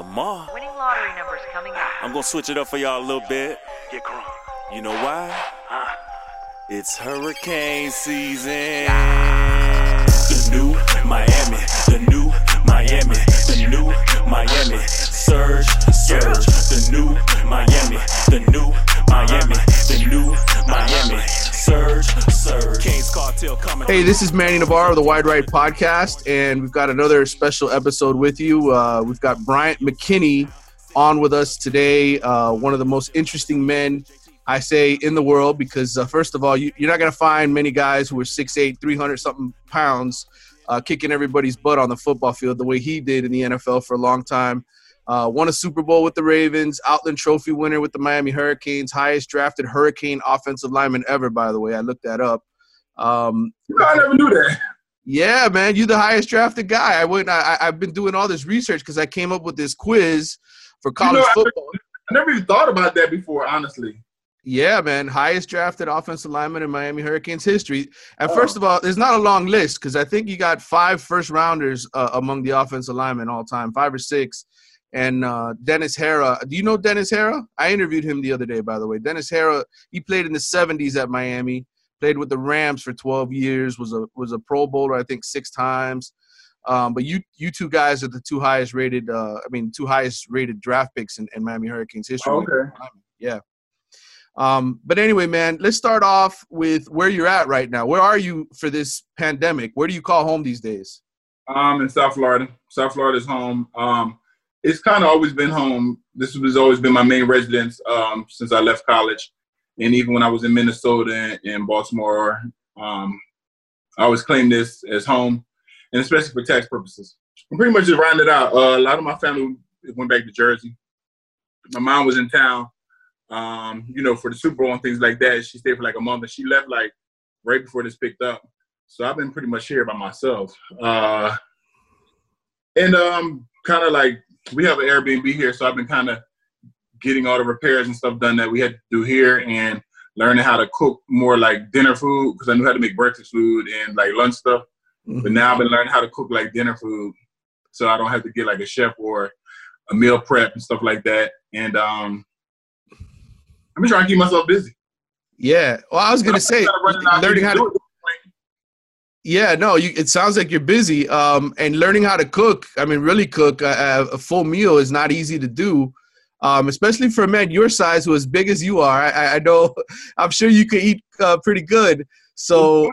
Lamar. Winning lottery numbers coming up. I'm gonna switch it up for y'all a little bit. Get crunk. You know why? Huh? It's hurricane season. The new Miami, the new Miami, the new Miami. Surge, surge. The new Miami, the new Miami, the new Miami. Surge, surge. Kings cartel coming. Hey, this is Manny Navarro of the Wide Right Podcast, and we've got another special episode with you. Uh, we've got Bryant McKinnie on with us today, uh, one of the most interesting men, I say, in the world, because uh, first of all, you, you're not going to find many guys who are 6'8, 300 something pounds uh, kicking everybody's butt on the football field the way he did in the NFL for a long time. Uh, won a Super Bowl with the Ravens, Outland Trophy winner with the Miami Hurricanes, highest drafted Hurricane offensive lineman ever, by the way. I looked that up. Um, I never knew that. yeah, man, you're the highest drafted guy. I wouldn't. I, I've been doing all this research because I came up with this quiz for college know, I- football. I never even thought about that before, honestly. Yeah, man, highest drafted offensive lineman in Miami Hurricanes history. And Oh. first of all, there's not a long list because I think you got five first rounders uh, among the offensive linemen all time, five or six. And uh, Dennis Harrah, do you know Dennis Harrah? I interviewed him the other day, by the way. Dennis Harrah, he played in the 70s at Miami, played with the Rams for 12 years, was a was a Pro Bowler, I think, six times. Um, but you you two guys are the two highest rated, uh, I mean, two highest rated draft picks in, in Miami Hurricanes history. Okay. Yeah. Um, but anyway, man, let's start off with where you're at right now. Where are you for this pandemic? Where do you call home these days? Um, in South Florida. South Florida's home. Um, it's kind of always been home. This has always been my main residence um, since I left college, and even when I was in Minnesota and Baltimore, um, I always claimed this as home, and especially for tax purposes. I'm pretty much just rounded out. Uh, a lot of my family went back to Jersey. My mom was in town, um, you know, for the Super Bowl and things like that. She stayed for like a month, and she left like right before this picked up. So I've been pretty much here by myself. Uh, and um, kind of like we have an Airbnb here, so I've been kind of getting all the repairs and stuff done that we had to do here, and learning how to cook more like dinner food because I knew how to make breakfast food and like lunch stuff. But now I've been learning how to cook like dinner food, so I don't have to get like a chef or a meal prep and stuff like that. And um, I've been trying to keep myself busy. Yeah. Well, I was gonna say Kinda running out learning how to. Yeah, no, you, it sounds like you're busy. Um, and learning how to cook. I mean, really cook a, a full meal is not easy to do. Um, especially for a man your size who as big as you are. I, I- know. I'm sure you could eat uh, pretty good. So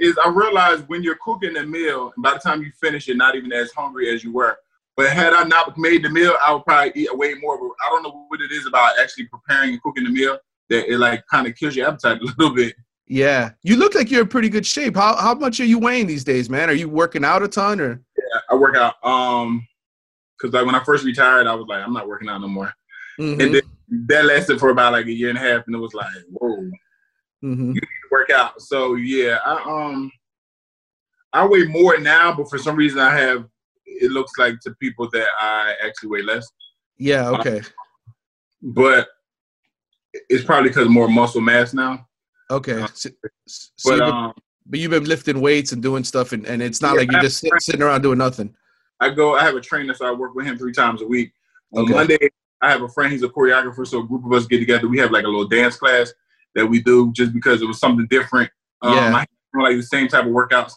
is I realized when you're cooking a meal, by the time you finish, you're not even as hungry as you were. But had I not made the meal, I would probably eat way more. But I don't know what it is about actually preparing and cooking the meal that it like kind of kills your appetite a little bit. Yeah, you look like you're in pretty good shape. How how much are you weighing these days, man? Are you working out a ton or? Yeah, I work out. Um, cause like when I first retired, I was like, I'm not working out no more. Mhm, And then that lasted for about like a year and a half, and it was like, whoa, mhm. You need to work out. So yeah, I um I weigh more now, but for some reason I have it looks like to people that I actually weigh less. Yeah. Okay. But it's probably because more muscle mass now. Okay. Uh, So, so But you've been- um but you've been lifting weights and doing stuff, and, and it's not Yeah, like you're just sit, sitting around doing nothing. I go I have a trainer, so I work with him three times a week. On Okay. Monday, I have a friend, he's a choreographer, so a group of us get together. We have like a little dance class that we do just because it was something different. Um Yeah. I had like the same type of workouts.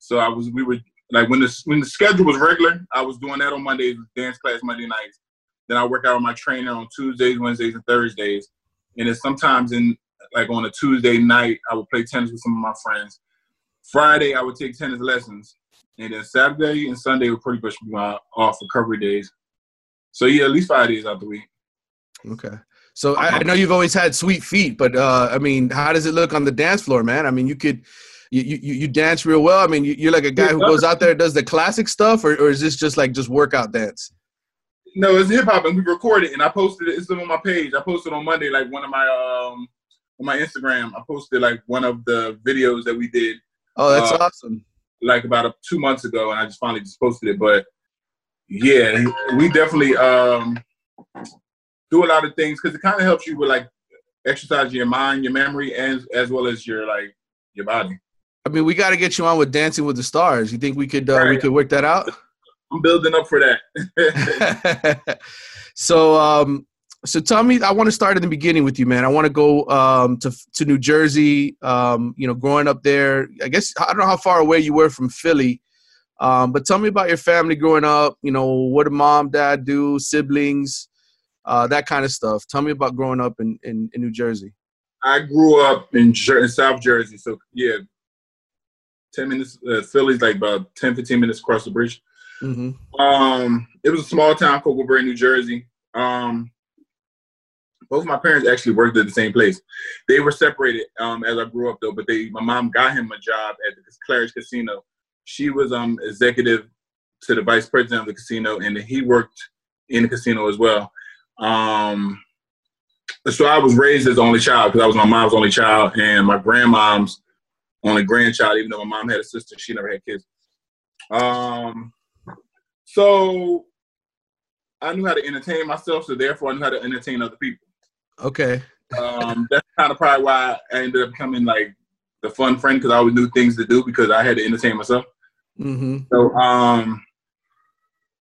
So I was we were like when the when the schedule was regular, I was doing that on Mondays, dance class Monday nights. Then I work out with my trainer on Tuesdays, Wednesdays, and Thursdays. And it's sometimes in like on a Tuesday night, I would play tennis with some of my friends. Friday, I would take tennis lessons. And then Saturday and Sunday would pretty much be my off recovery days. So yeah, at least five days out the week. Okay. So I, I know you've always had sweet feet, but uh, I mean, how does it look on the dance floor, man? I mean, you could, you you, you dance real well. I mean, you, you're like a guy who goes out there and does the classic stuff, or, or is this just like just workout dance? No, it's hip hop, and we recorded, and I posted it. It's on my page. I posted on Monday, like one of my um on my Instagram. I posted like one of the videos that we did Oh, that's Uh, awesome. like about a, two months ago, and I just finally just posted it. But yeah, we definitely um do a lot of things because it kind of helps you with like exercise your mind, your memory, and as well as your like your body. I mean, we got to get you on with Dancing with the Stars. You think we could uh, we could work that out? I'm building up for that. so um so tell me i want to start at the beginning with you man i want to go um to to new jersey um you know growing up there i guess i don't know how far away you were from philly um but tell me about your family growing up you know what did mom dad do siblings uh that kind of stuff tell me about growing up in in, in new jersey I grew up in, Jer- in South Jersey, so yeah, ten minutes. Uh, Philly's like about 10, 15 minutes across the bridge. hmm Um, it was a small town, Cocklebray, New Jersey. Um, both my parents actually worked at the same place. They were separated um, as I grew up, though. But they, my mom got him a job at the Claridge Casino. She was um executive to the vice president of the casino, and he worked in the casino as well. Um, so I was raised as only child because I was my mom's only child and my grandmom's only grandchild. Even though my mom had a sister, she never had kids. Um, so I knew how to entertain myself, so therefore I knew how to entertain other people. Okay Um, that's kind of probably why I ended up becoming like the fun friend because I always knew things to do because I had to entertain myself. hmm So um,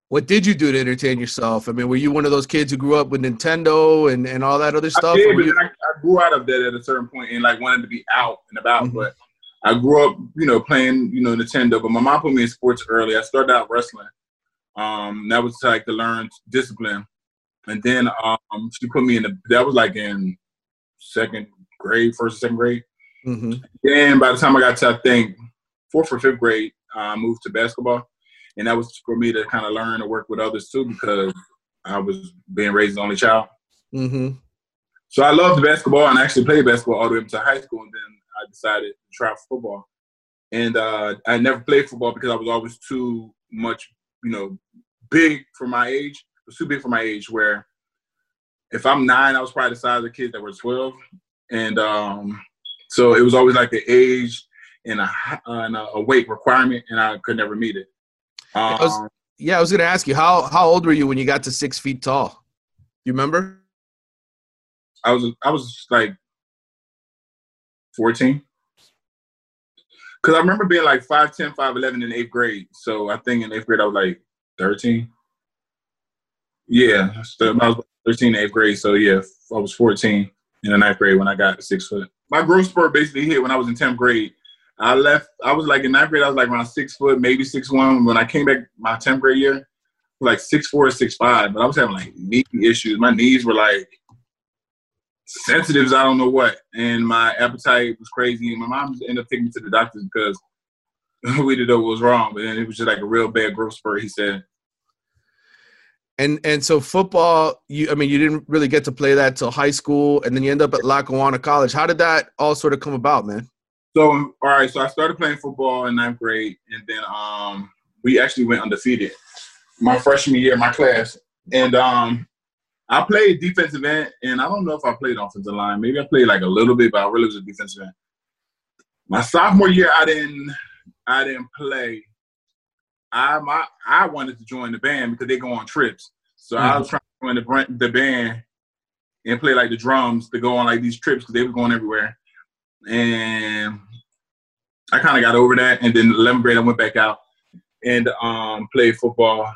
what did you do to entertain yourself i mean were you one of those kids who grew up with nintendo and and all that other stuff? I did, you- I, I grew out of that at a certain point and like wanted to be out and about. Mhm. But I grew up, you know, playing, you know, Nintendo. But my mom put me in sports early. I started out wrestling. Um, that was like to learn discipline, and then um, she put me in the. That was like in second grade, first or second grade. Mhm. Then by the time I got to I think fourth or fifth grade, I moved to basketball, and that was for me to kind of learn to work with others too because I was being raised as the only child. Mhm. So I loved basketball and I actually played basketball all the way up to high school, and then I decided to try football. And uh, I never played football because I was always too much, you know, big for my age. Was too big for my age. Where if I'm nine, I was probably the size of the kids that were 12, and um, so it was always like an age and a and a, weight requirement, and I could never meet it. Um, I was- Yeah, I was gonna ask you how how old were you when you got to six feet tall? You remember? I was I was like 14. Cause I remember being like 5'10, 5'11 in eighth grade. So I think in eighth grade I was like 13. Yeah, so I was 13 eighth grade. So yeah, I was 14 in the ninth grade when I got six foot. My growth spurt basically hit when I was in 10th grade. I left, I was like in ninth grade, I was like around six foot, maybe six one. When I came back my 10th grade year, like six four, six five. But I was having like knee issues. My knees were like sensitive as I don't know what, and my appetite was crazy. And my mom just ended up taking me to the doctors because we didn't know what was wrong. But then it was just like a real bad growth spurt. He said, And and so football, you I mean you didn't really get to play that till high school, and then you end up at Lackawanna College. How did that all sort of come about, man? So all right, so I started playing football in ninth grade, and then um, we actually went undefeated my freshman year, my class, and um, I played defensive end, and I don't know if I played offensive line. Maybe I played like a little bit, but I really was a defensive end. My sophomore year, I didn't, I didn't play. I my I wanted to join the band because they go on trips, so I was trying to join the the band and play like the drums to go on like these trips because they were going everywhere and I kind of got over that. And then 11th grade, I went back out and um, played football.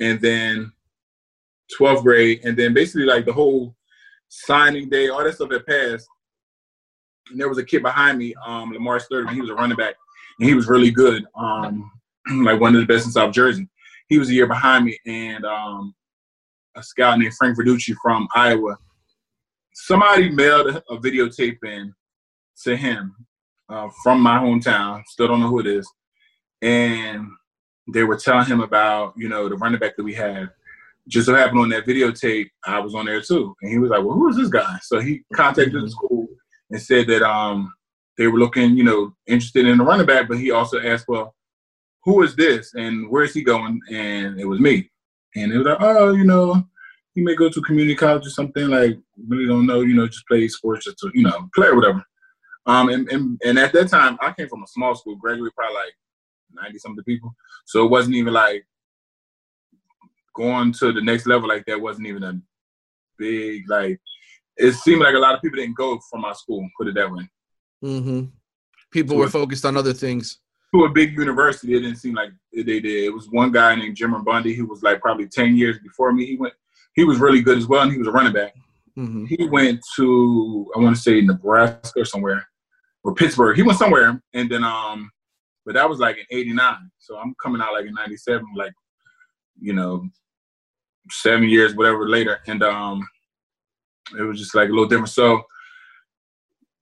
And then 12th grade, and then basically like the whole signing day, all that stuff that passed. And there was a kid behind me, um, Lamar Sturman. He was a running back, and he was really good, um, like one of the best in South Jersey. He was a year behind me, and um, a scout named Frank Verducci from Iowa. Somebody mailed a, a videotape in to him uh, from my hometown. Still don't know who it is. And they were telling him about, you know, the running back that we had. Just so happened on that videotape, I was on there too. And he was like, Well, who is this guy? So he contacted the school and said that um, they were looking, you know, interested in the running back, but he also asked, Well, who is this and where is he going? And it was me. And it was like, Oh, you know, he may go to community college or something, like really don't know, you know, just play sports just to, you know, play or whatever. Um, and, and, and at that time, I came from a small school, graduated probably like 90 something people. So it wasn't even like going to the next level like that wasn't even a big, like, it seemed like a lot of people didn't go from my school, put it that way. Mm-hmm. People So were focused on other things. To a big university, it didn't seem like they did. It was one guy named Jim Bundy who was like probably ten years before me. He went. He was really good as well, and he was a running back. hmm He went to I want to say Nebraska or somewhere, or Pittsburgh. He went somewhere, and then um, but that was like in '89. So I'm coming out like in '97, like you know, seven years whatever later, and um, it was just like a little different. So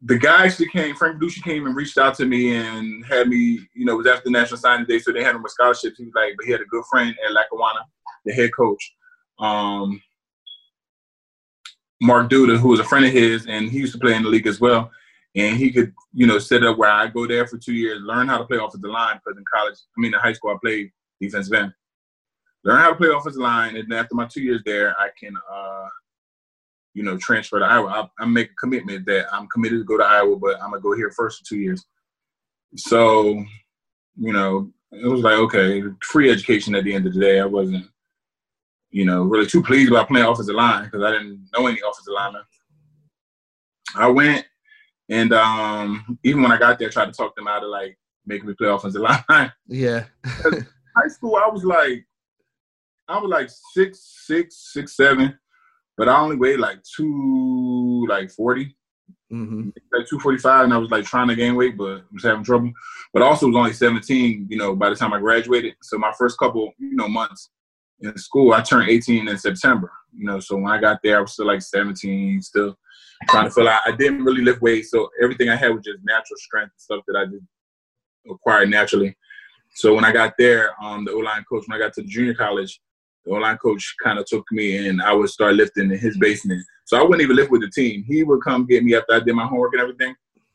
the guy actually came, Frank Ducci came and reached out to me and had me, you know, it was after the National Signing Day, so they had him with scholarships. He was like, but he had a good friend at Lackawanna, the head coach, um, Mark Duda, who was a friend of his, and he used to play in the league as well. And he could, you know, set up where I go there for two years, learn how to play offensive line because in college, I mean, in high school, I played defensive end. Learn how to play offensive line, and after my two years there, I can, uh, you know, transfer to Iowa. I, I make a commitment that I'm committed to go to Iowa, but I'm gonna go here first for two years. So, you know, it was like okay, free education at the end of the day. I wasn't, you know, really too pleased about playing offensive line because I didn't know any offensive linemen. I went, and um, even when I got there, I tried to talk them out of like making me play offensive line. Yeah. High school, I was like, I was like six, six, six, seven, but I only weighed like two, like forty hmm like 245 and I was like trying to gain weight but I was having trouble. But also was only 17, you know, by the time I graduated. So my first couple, you know, months in school, I turned 18 in September. You know, so when I got there I was still like 17, still trying to feel out. I didn't really lift weights, so everything I had was just natural strength and stuff that I did acquired naturally. So when I got there, um, the O-line coach, when I got to the junior college, the O-line coach kind of took me and I would start lifting in his mm. basement. So I wouldn't even lift with the team. He would come get me after I did my homework and everything.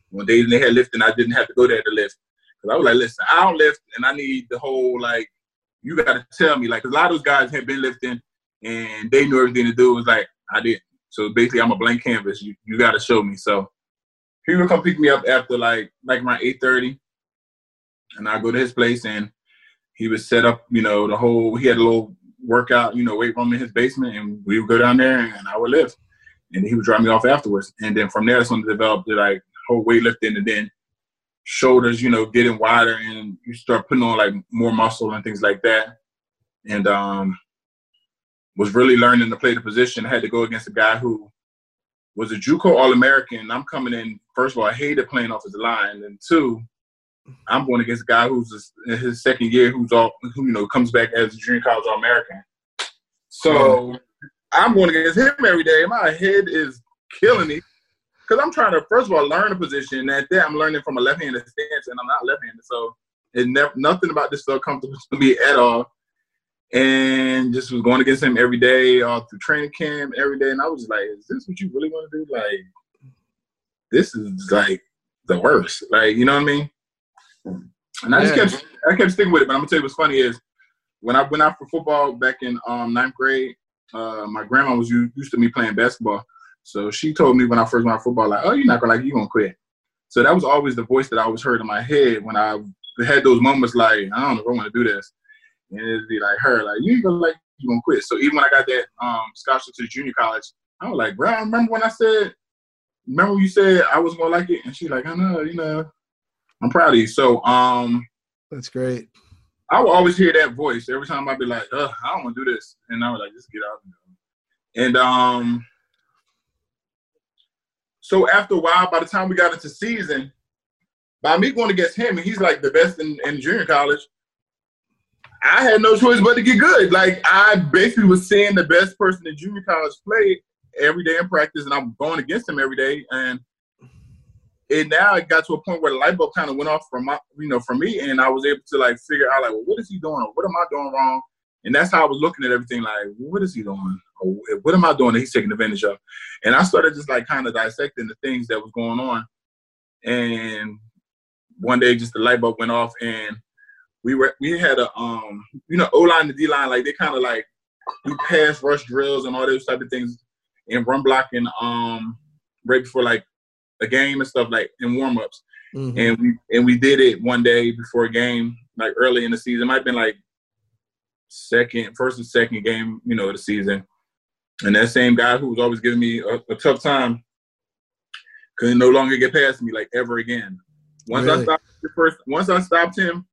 When they, they had lifting, I didn't have to go there to lift. Because I was like, listen, I don't lift and I need the whole, like, you got to tell me. Like, 'cause a lot of those guys had been lifting and they knew everything to do. It was like, I didn't. So basically, I'm a blank canvas. You, you got to show me. So he would come pick me up after like like around 8.30 and I go to his place and he would set up, you know, the whole, he had a little workout, you know, weight room in his basement and we would go down there and I would lift. And he would drop me off afterwards. And then from there, that's when it developed like whole weightlifting and then shoulders, you know, getting wider and you start putting on like more muscle and things like that. And um was really learning to play the position. I had to go against a guy who was a JUCO All-American. I'm coming in, first of all, I hated playing off his line. And two, I'm going against a guy who's in his second year, who's all, who you know comes back as a junior college All American. So mm-hmm. I'm going against him every day. My head is killing me because I'm trying to first of all learn a position. At that, I'm learning from a left-handed stance, and I'm not left-handed, so it never nothing about this felt comfortable to me at all. And just was going against him every day, all through training camp, every day. And I was like, "Is this what you really want to do? Like, this is like the worst. Like, you know what I mean?" And I just Yeah. kept I kept sticking with it. But I'm gonna tell you what's funny is when I went out for football back in um, ninth grade, uh, my grandma was u- used to me playing basketball. So she told me when I first went out for football, like, "Oh, you're not gonna like, you gonna quit." So that was always the voice that I always heard in my head when I had those moments like, I don't know if I want to do this, and it'd be like her, like, "You ain't gonna like, you gonna quit." So even when I got that um, scholarship to junior college, I was like, "Bro, remember when I said, remember when you said I wasn't gonna like it?" And she's like, "I know, you know." I'm proud of you. So um, That's great. I will always hear that voice every time I'd be like, Ugh, I don't want to do this. And I was like, just get out. And um, so after a while, by the time we got into season, by me going against him, and he's like the best in, in junior college, I had no choice but to get good. Like I basically was seeing the best person in junior college play every day in practice, and I'm going against him every day. And it now it got to a point where the light bulb kind of went off from my, you know, from me, and I was able to like figure out like, well, what is he doing? What am I doing wrong? And that's how I was looking at everything. Like, what is he doing? What am I doing that he's taking advantage of? And I started just like kind of dissecting the things that was going on. And one day, just the light bulb went off, and we were we had a um, you know, O line and D line, like they kind of like do pass rush drills and all those type of things, and run blocking um right before like a game and stuff like in warm ups Mhm. and we and we did it one day before a game, like early in the season. It might have been like second, first and second game, you know, of the season. And that same guy who was always giving me a, a tough time couldn't no longer get past me like ever again. Once I stopped the first, once I stopped him,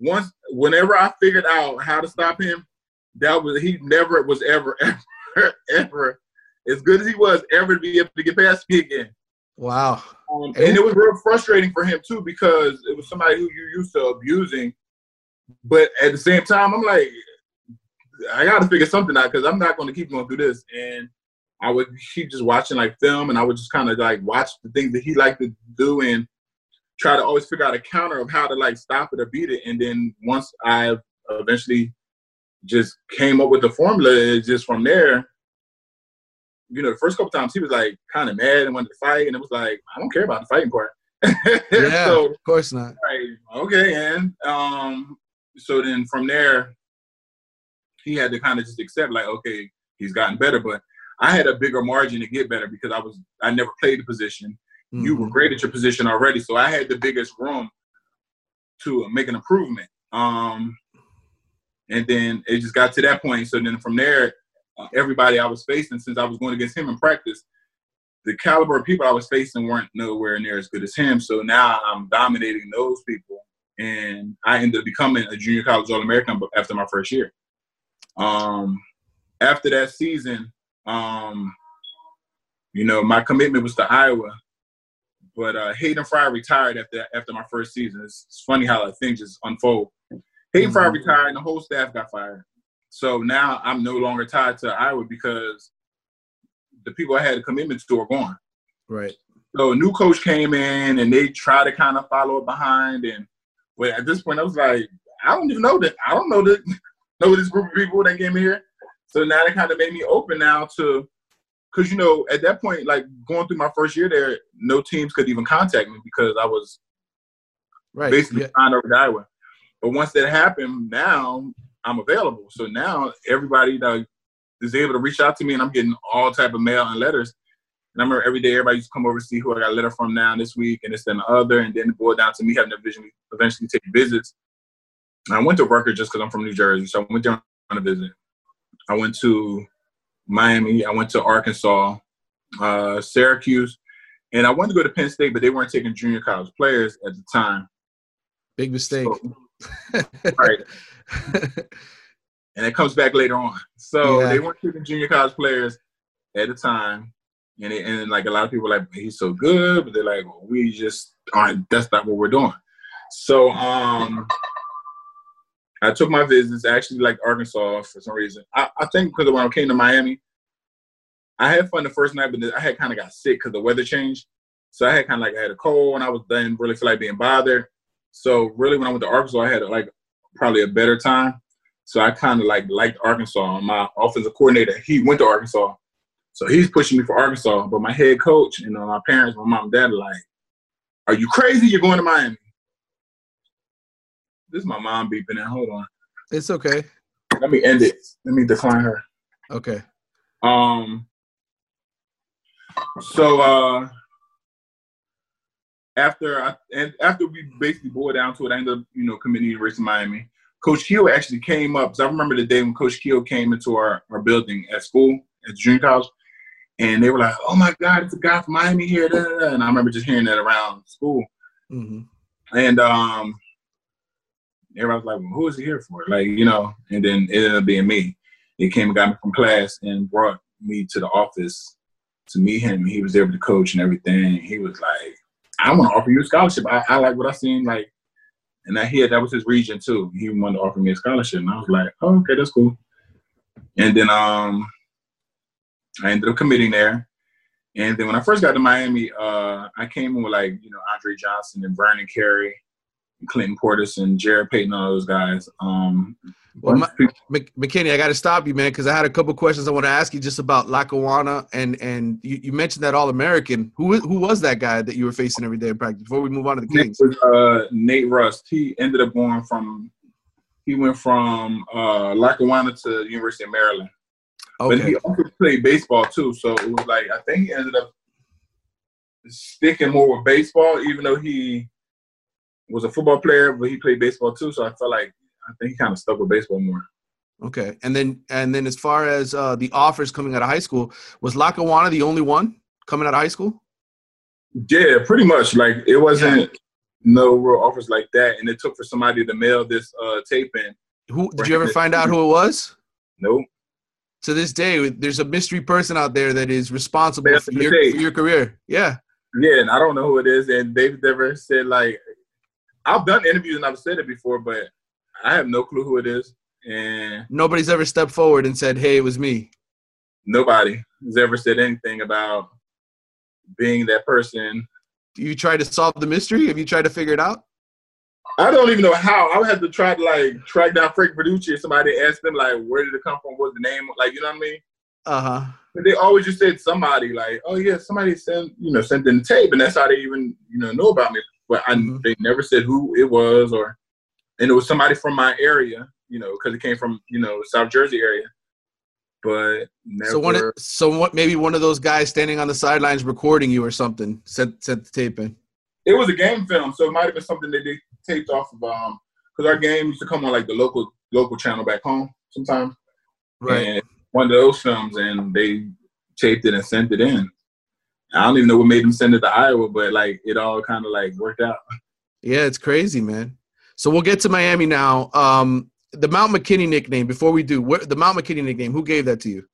once whenever I figured out how to stop him, that was he never was ever ever ever as good as he was ever to be able to get past me again. Wow. Um, and it was real frustrating for him too because it was somebody who you used to abusing, but at the same time, I'm like, I got to figure something out because I'm not going to keep going through this. And I would keep just watching like film, and I would just kind of like watch the things that he liked to do and try to always figure out a counter of how to like stop it or beat it. And then once I eventually just came up with the formula, it's just from there. You know, the first couple times he was like kind of mad and wanted to fight, and it was like I don't care about the fighting part. Yeah. so Of course not. Right. Okay, and um, so then from there, he had to kind of just accept, like, okay, he's gotten better, but I had a bigger margin to get better because I was I never played the position. You were Mhm. great at your position already, so I had the biggest room to make an improvement. Um, and then it just got to that point. So then from there, uh, everybody I was facing, since I was going against him in practice, the caliber of people I was facing weren't nowhere near as good as him. So now I'm dominating those people, and I ended up becoming a junior college All American after my first year. Um, after that season, um, you know, my commitment was to Iowa, but uh, Hayden Fry retired after after my first season. It's, it's funny how like, things just unfold. Hayden Fry Mhm. retired, and the whole staff got fired. So now I'm no longer tied to Iowa because the people I had a commitment to are gone. Right. So a new coach came in and they try to kind of follow it behind. And but at this point, I was like, I don't even know that. I don't know that know this group of people that came here. So now that kind of made me open now to, because you know at that point, like going through my first year there, no teams could even contact me because I was Right. basically Yeah. signed over to Iowa. But once that happened, now I'm available. So now everybody that is able to reach out to me, and I'm getting all type of mail and letters. And I remember every day everybody used to come over to see who I got a letter from now this week, and this and the other, and then it boiled down to me having to eventually, eventually take visits. And I went to Rutgers just because I'm from New Jersey, so I went there on a visit. I went to Miami. I went to Arkansas, uh, Syracuse, and I wanted to go to Penn State, but they weren't taking junior college players at the time. Big mistake. So- right. and it comes back later on. So Yeah. they weren't taking junior college players at the time, and it, and like a lot of people like he's so good, but they're like well, we just aren't. That's not what we're doing. So um, I took my visits. I actually like Arkansas for some reason. I, I think because when I came to Miami, I had fun the first night, but I had kind of got sick because the weather changed. So I had kind of like I had a cold, and I was didn't really feel like being bothered. So really, when I went to Arkansas, I had like probably a better time. So I kind of like liked Arkansas. My offensive coordinator, he went to Arkansas, so he's pushing me for Arkansas. But my head coach, you know, my parents, my mom, and dad, are like, "Are you crazy? You're going to Miami?" This is my mom beeping. Now, hold on. it's okay. Let me end it. Let me decline her. Okay. Um. So uh, after I and after we basically boiled down to it, I ended up you know committing to University of Miami. Coach Kehoe actually came up. So I remember the day when Coach Kehoe came into our, our building at school at junior college, and they were like, "Oh my God, it's a guy from Miami here!" Da, da, da. And I remember just hearing that around school, hmm and um, everybody was like, well, "Who is he here for?" Like you know, and then it ended up being me. He came and got me from class and brought me to the office to meet him. He was there with the coach and everything. He was like, "I want to offer you a scholarship. I, I like what I seen." Like, and I hear that was his region too. He wanted to offer me a scholarship, and I was like, "Oh, okay, that's cool." And then um, I ended up committing there. And then when I first got to Miami, uh, I came in with like you know Andre Johnson and Vernon Carey, and Clinton Portis and Jarrett Payton, all those guys. Um, Well, bunch of people- Mc- McKinnie, I got to stop you, man, because I had a couple questions I want to ask you just about Lackawanna, and and you, you mentioned that All American. Who who was that guy that you were facing every day in practice? Before we move on to the Kings, was uh, Nate Rust. He ended up going from he went from uh, Lackawanna to University of Maryland, but okay, he also played baseball too. So it was like I think he ended up sticking more with baseball, even though he was a football player, but he played baseball too. So I felt like I think he kind of stuck with baseball more. okay, and then and then as far as uh, the offers coming out of high school, was Lackawanna the only one coming out of high school? Yeah, pretty much. Like it wasn't. no real offers like that, and it took for somebody to mail this uh, tape in. Who did you ever find out who it was? Nope. To this day, there's a mystery person out there that is responsible for your, for your career. Yeah. Yeah, and I don't know who it is, and they've never said like I've done interviews and I've said it before, but I have no clue who it is, and Nobody's ever stepped forward and said, "Hey, it was me." nobody has ever said anything about being that person. You tried to solve the mystery? Have you tried to figure it out? I don't even know how. I would have to try to like track down Frank Verducci. If somebody ask them like, where did it come from? What's the name? Like, you know what I mean? Uh huh. But they always just said somebody like, oh yeah, somebody sent you know sent in the tape, and that's how they even you know know about me. But I, Mhm. they never said who it was, or and it was somebody from my area, you know, because it came from you know South Jersey area. But never. So one, of- so what? Maybe one of those guys standing on the sidelines recording you or something sent sent the tape in. it was a game film, so it might have been something that they taped off of um because our game used to come on like the local local channel back home sometimes. And one of those films, and they taped it and sent it in. I don't even know what made them send it to Iowa, but like it all kind of like worked out. Yeah, it's crazy, man. So we'll get to Miami now. Um, the Mount McKinnie nickname. Before we do, where, the Mount McKinnie nickname. Who gave that to you?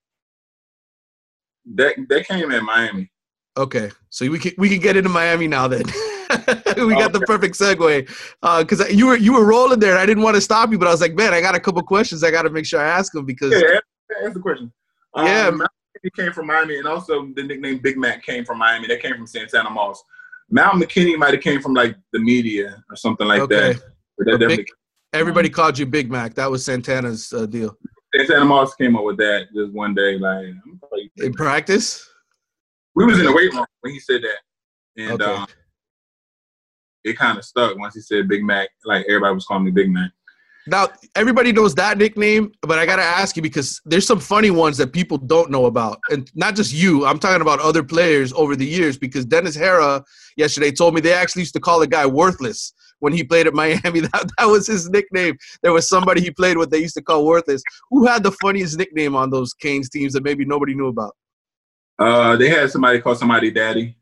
That that came in Miami. Okay, so we can we can get into Miami now. Then we got the perfect segue because you were you were rolling there. And I didn't want to stop you, but I was like, man, I got a couple questions. I got to make sure I ask them because Yeah, ask, ask the question. Um, Yeah. Mount McKinnie came from Miami, and also the nickname Big Mac came from Miami. That came from Santana Moss. Mount McKinnie might have came from like the media or something like Okay. that. Big- everybody called you Big Mac. That was Santana's uh, deal Santana Moss came up with that just one day. Like, I'm gonna call you Big in practice. we was in the weight room when he said that, and Okay. um, it kind of stuck once he said Big Mac. Like everybody was calling me Big Mac. Now everybody knows that nickname, but I gotta ask you because there's some funny ones that people don't know about, and not just you. I'm talking about other players over the years. Because Dennis Harrah yesterday told me they actually used to call a guy worthless when he played at Miami. That that was his nickname. There was somebody he played with they used to call worthless. Who had the funniest nickname on those Canes teams that maybe nobody knew about? Uh, they had somebody call somebody Daddy.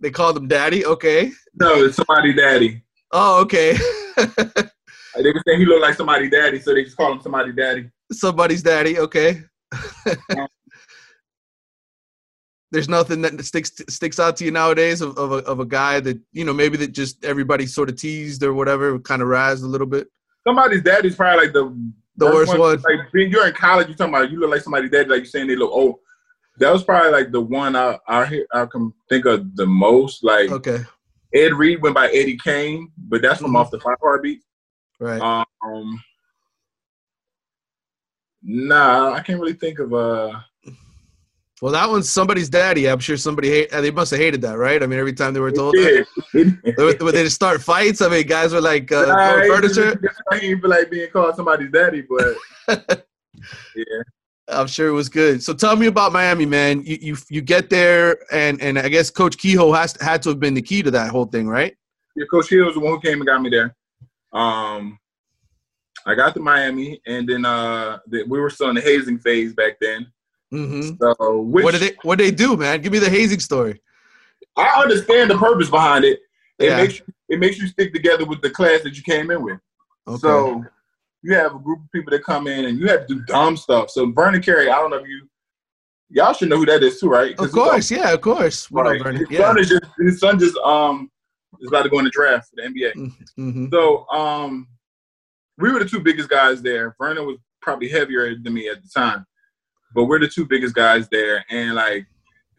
They called him Daddy. Okay. No, it's somebody Daddy. Oh, okay. They were saying he looked like somebody Daddy, so they just call him somebody Daddy. Somebody's daddy. Okay. There's nothing that sticks sticks out to you nowadays of, of, a, of a guy that you know maybe that just everybody sort of teased or whatever, kind of razzed a little bit. Somebody's daddy's probably like the The worst one. Like being you're in college, you're talking about you look like somebody's daddy, like you're saying they look old. That was probably like the one I I, I can think of the most. Like Okay. Ed Reed went by Eddie Kane, but that's from Mhm. off the five heartbeat. Right. Um, nah, I can't really think of uh. Well, that one's somebody's daddy. I'm sure somebody hate. They must have hated that, right? I mean, every time they were told that, they would, they start fights. I mean, guys were like uh, Nah, furniture. I feel like being called somebody's daddy, but yeah. I'm sure it was good. So tell me about Miami, man. You you you get there, and and I guess Coach Kehoe has had to have been the key to that whole thing, right? Yeah, Coach Hill was the one who came and got me there. Um, I got to Miami, and then uh, the, we were still in the hazing phase back then. Mm-hmm. So, which What did they What they do, man? Give me the hazing story. I understand the purpose behind it. It Yeah. makes you, it makes you stick together with the class that you came in with. Okay. So you have a group of people that come in, and you have to do dumb stuff. So Vernon Carey, I don't know if you y'all should know who that is too, right? of course, yeah, of course. Right. Vernon, His Yeah. son is just his son just um is about to go in the draft for the NBA. Mm-hmm. So um we were the two biggest guys there. Vernon was probably heavier than me at the time. But we're the two biggest guys there. And like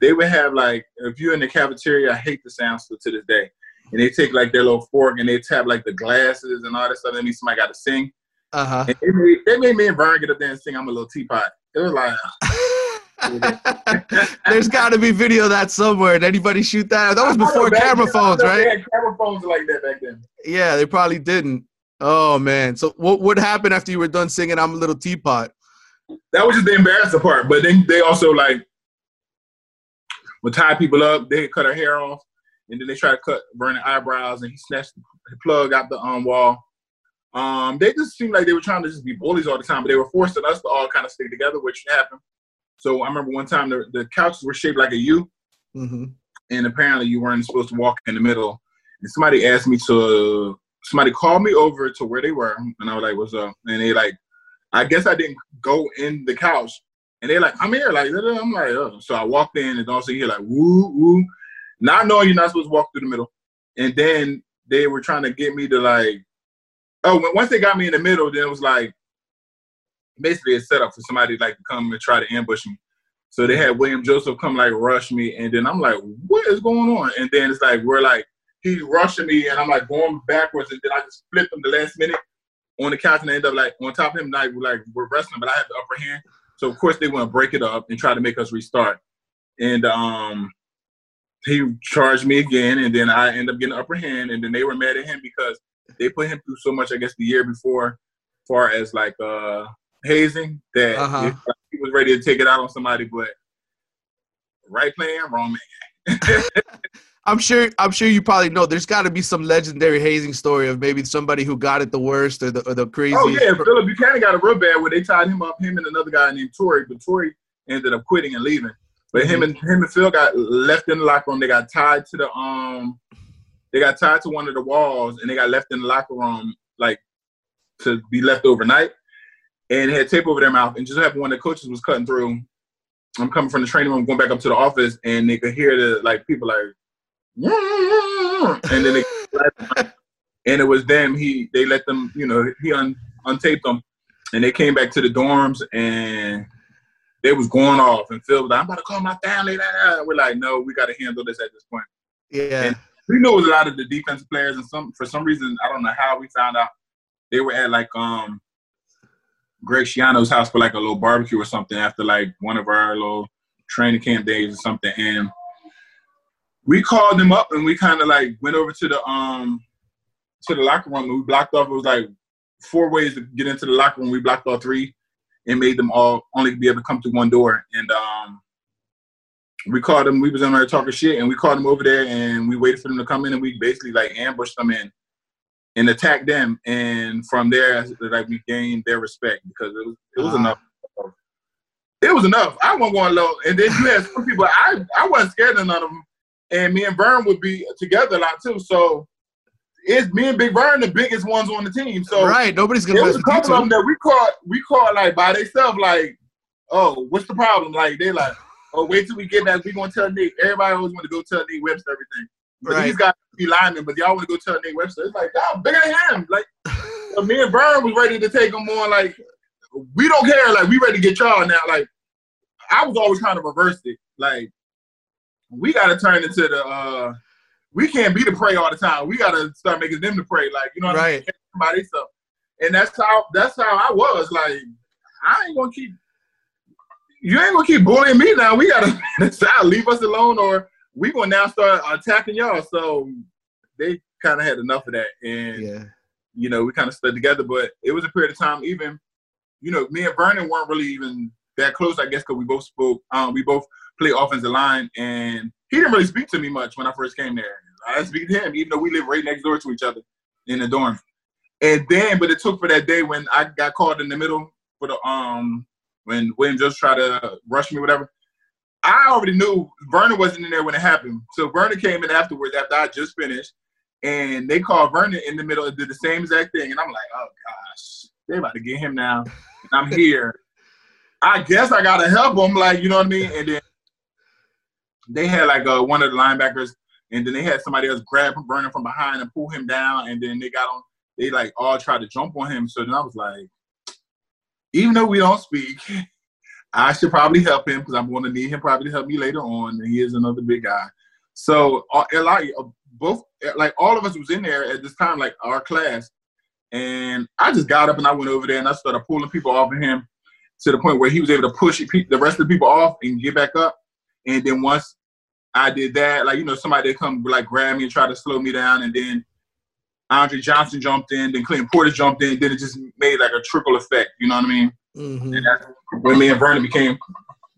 they would have like if you're in the cafeteria, I hate the sound still to this day. And they take like their little fork and they tap like the glasses and all that stuff. That means somebody got to sing. Uh huh. And they made, they made me and Vernon get up there and sing I'm a little teapot. It was like There's got to be video of that somewhere. Did anybody shoot that? That was before camera then, phones, don't know if right? They had camera phones like that back then. Yeah, they probably didn't. Oh man. So what what happened after you were done singing "I'm a Little Teapot"? that was just the embarrassing part. But then they also like would tie people up. They cut her hair off, and then they try to cut Vernon eyebrows, and he snatched the plug out the um wall. Um, they just seemed like they were trying to just be bullies all the time, but they were forcing us to all kind of stick together, which happened. So I remember one time the, the couches were shaped like a U, Mm-hmm. and apparently you weren't supposed to walk in the middle. and somebody asked me to. Somebody called me over to where they were, and I was like, "What's up?" And they like, I guess I didn't go in the couch, and they're like, "I'm here." Like, I'm like, oh. so I walked in, and also here like, "Woo woo," not knowing you're not supposed to walk through the middle, and then they were trying to get me to like, oh, once they got me in the middle, then it was like, basically a setup for somebody like to come and try to ambush me. So they had William Joseph come like rush me, and then I'm like, what is going on? And then it's like we're like he's rushing me, and I'm like going backwards, and then I just flip him the last minute on the couch, and I end up like on top of him, like we're like we're wrestling, but I have the upper hand. So of course they want to break it up and try to make us restart. And um, he charged me again, and then I end up getting upper hand, and then they were mad at him because they put him through so much, I guess, the year before, far as like uh hazing that Uh-huh. he was ready to take it out on somebody, but right plan, wrong man. I'm sure. I'm sure you probably know. There's got to be some legendary hazing story of maybe somebody who got it the worst or the or the crazy. Oh yeah, Phillip Buchanon got it real bad where they tied him up, him and another guy named Tory, but Tory ended up quitting and leaving. But him and him and Phil got left in the locker room. They got tied to the um, they got tied to one of the walls, and they got left in the locker room like to be left overnight, and had tape over their mouth. And just happened when the coaches was cutting through. I'm coming from the training room, going back up to the office, and they could hear the like people like, and then they, and it was them. He they let them, you know, he un, untaped them, and they came back to the dorms, and they was going off. And Phil was like, "I'm about to call my family." We're like, "No, we got to handle this at this point." Yeah. And we knew it was a lot of the defensive players, and some for some reason I don't know how we found out they were at like um Greg Schiano's house for like a little barbecue or something after like one of our little training camp days or something, and we called them up and we kind of like went over to the um to the locker room. and We blocked off. It was like four ways to get into the locker room. We blocked all three and made them all only be able to come through one door. And um we called them. We was in there talking shit, and we called them over there, and we waited for them to come in, and we basically like ambushed them in and attacked them. And from there, like we gained their respect because it was it was Ah. enough. It was enough. I wasn't going low, and then you had some people. I I wasn't scared of none of them, and me and Vern would be together a lot too. So it's me and Big Vern the biggest ones on the team. So right. Nobody's gonna there was a couple of them that we caught. We caught like by themselves. Like, oh, what's the problem? Like they like, oh, wait till we get that. We gonna tell Nick. Everybody always want to go tell Nick Webster everything. But Right. these guys be linemen, but y'all want to go tell Nick Webster. It's like, y'all bigger than him. Like, so me and Vern was ready to take him on. Like, we don't care. Like, we ready to get y'all now. Like, I was always trying to reverse it. Like, we got to turn into the. uh We can't be the prey all the time. We got to start making them the prey. Like, you know what I mean? Right. Somebody stuff. And that's how that's how I was. Like, I ain't gonna keep. You ain't gonna keep bullying me now. We gotta decide, leave us alone, or we gonna now start attacking y'all. So they kind of had enough of that, and Yeah. you know we kind of stood together. But it was a period of time. Even you know, me and Vernon weren't really even that close. I guess because we both spoke. Um, we both play offensive line, and he didn't really speak to me much when I first came there. I didn't speak to him, even though we live right next door to each other in the dorm. And then, but it took for that day when I got caught in the middle for the um when William just tried to rush me, whatever. I already knew Vernon wasn't in there when it happened. So Vernon came in afterwards after I just finished, and they called Vernon in the middle and did the same exact thing. And I'm like, oh gosh, they about to get him now. And I'm here. I guess I gotta help him, like you know what I mean. And then they had like uh, one of the linebackers, and then they had somebody else grab Vernon from behind and pull him down, and then they got on. They like all tried to jump on him. So then I was like, even though we don't speak, I should probably help him because I'm going to need him probably to help me later on. And he is another big guy. So uh, uh, both, like all of us was in there at this time, like our class, and I just got up and I went over there and I started pulling people off of him to the point where he was able to push the rest of the people off and get back up. And then once I did that, like you know, somebody come like grab me and try to slow me down, and then Andre Johnson jumped in, then Clinton Portis jumped in, then it just made like a trickle effect. You know what I mean? Mhm. And that's when me and Vernon became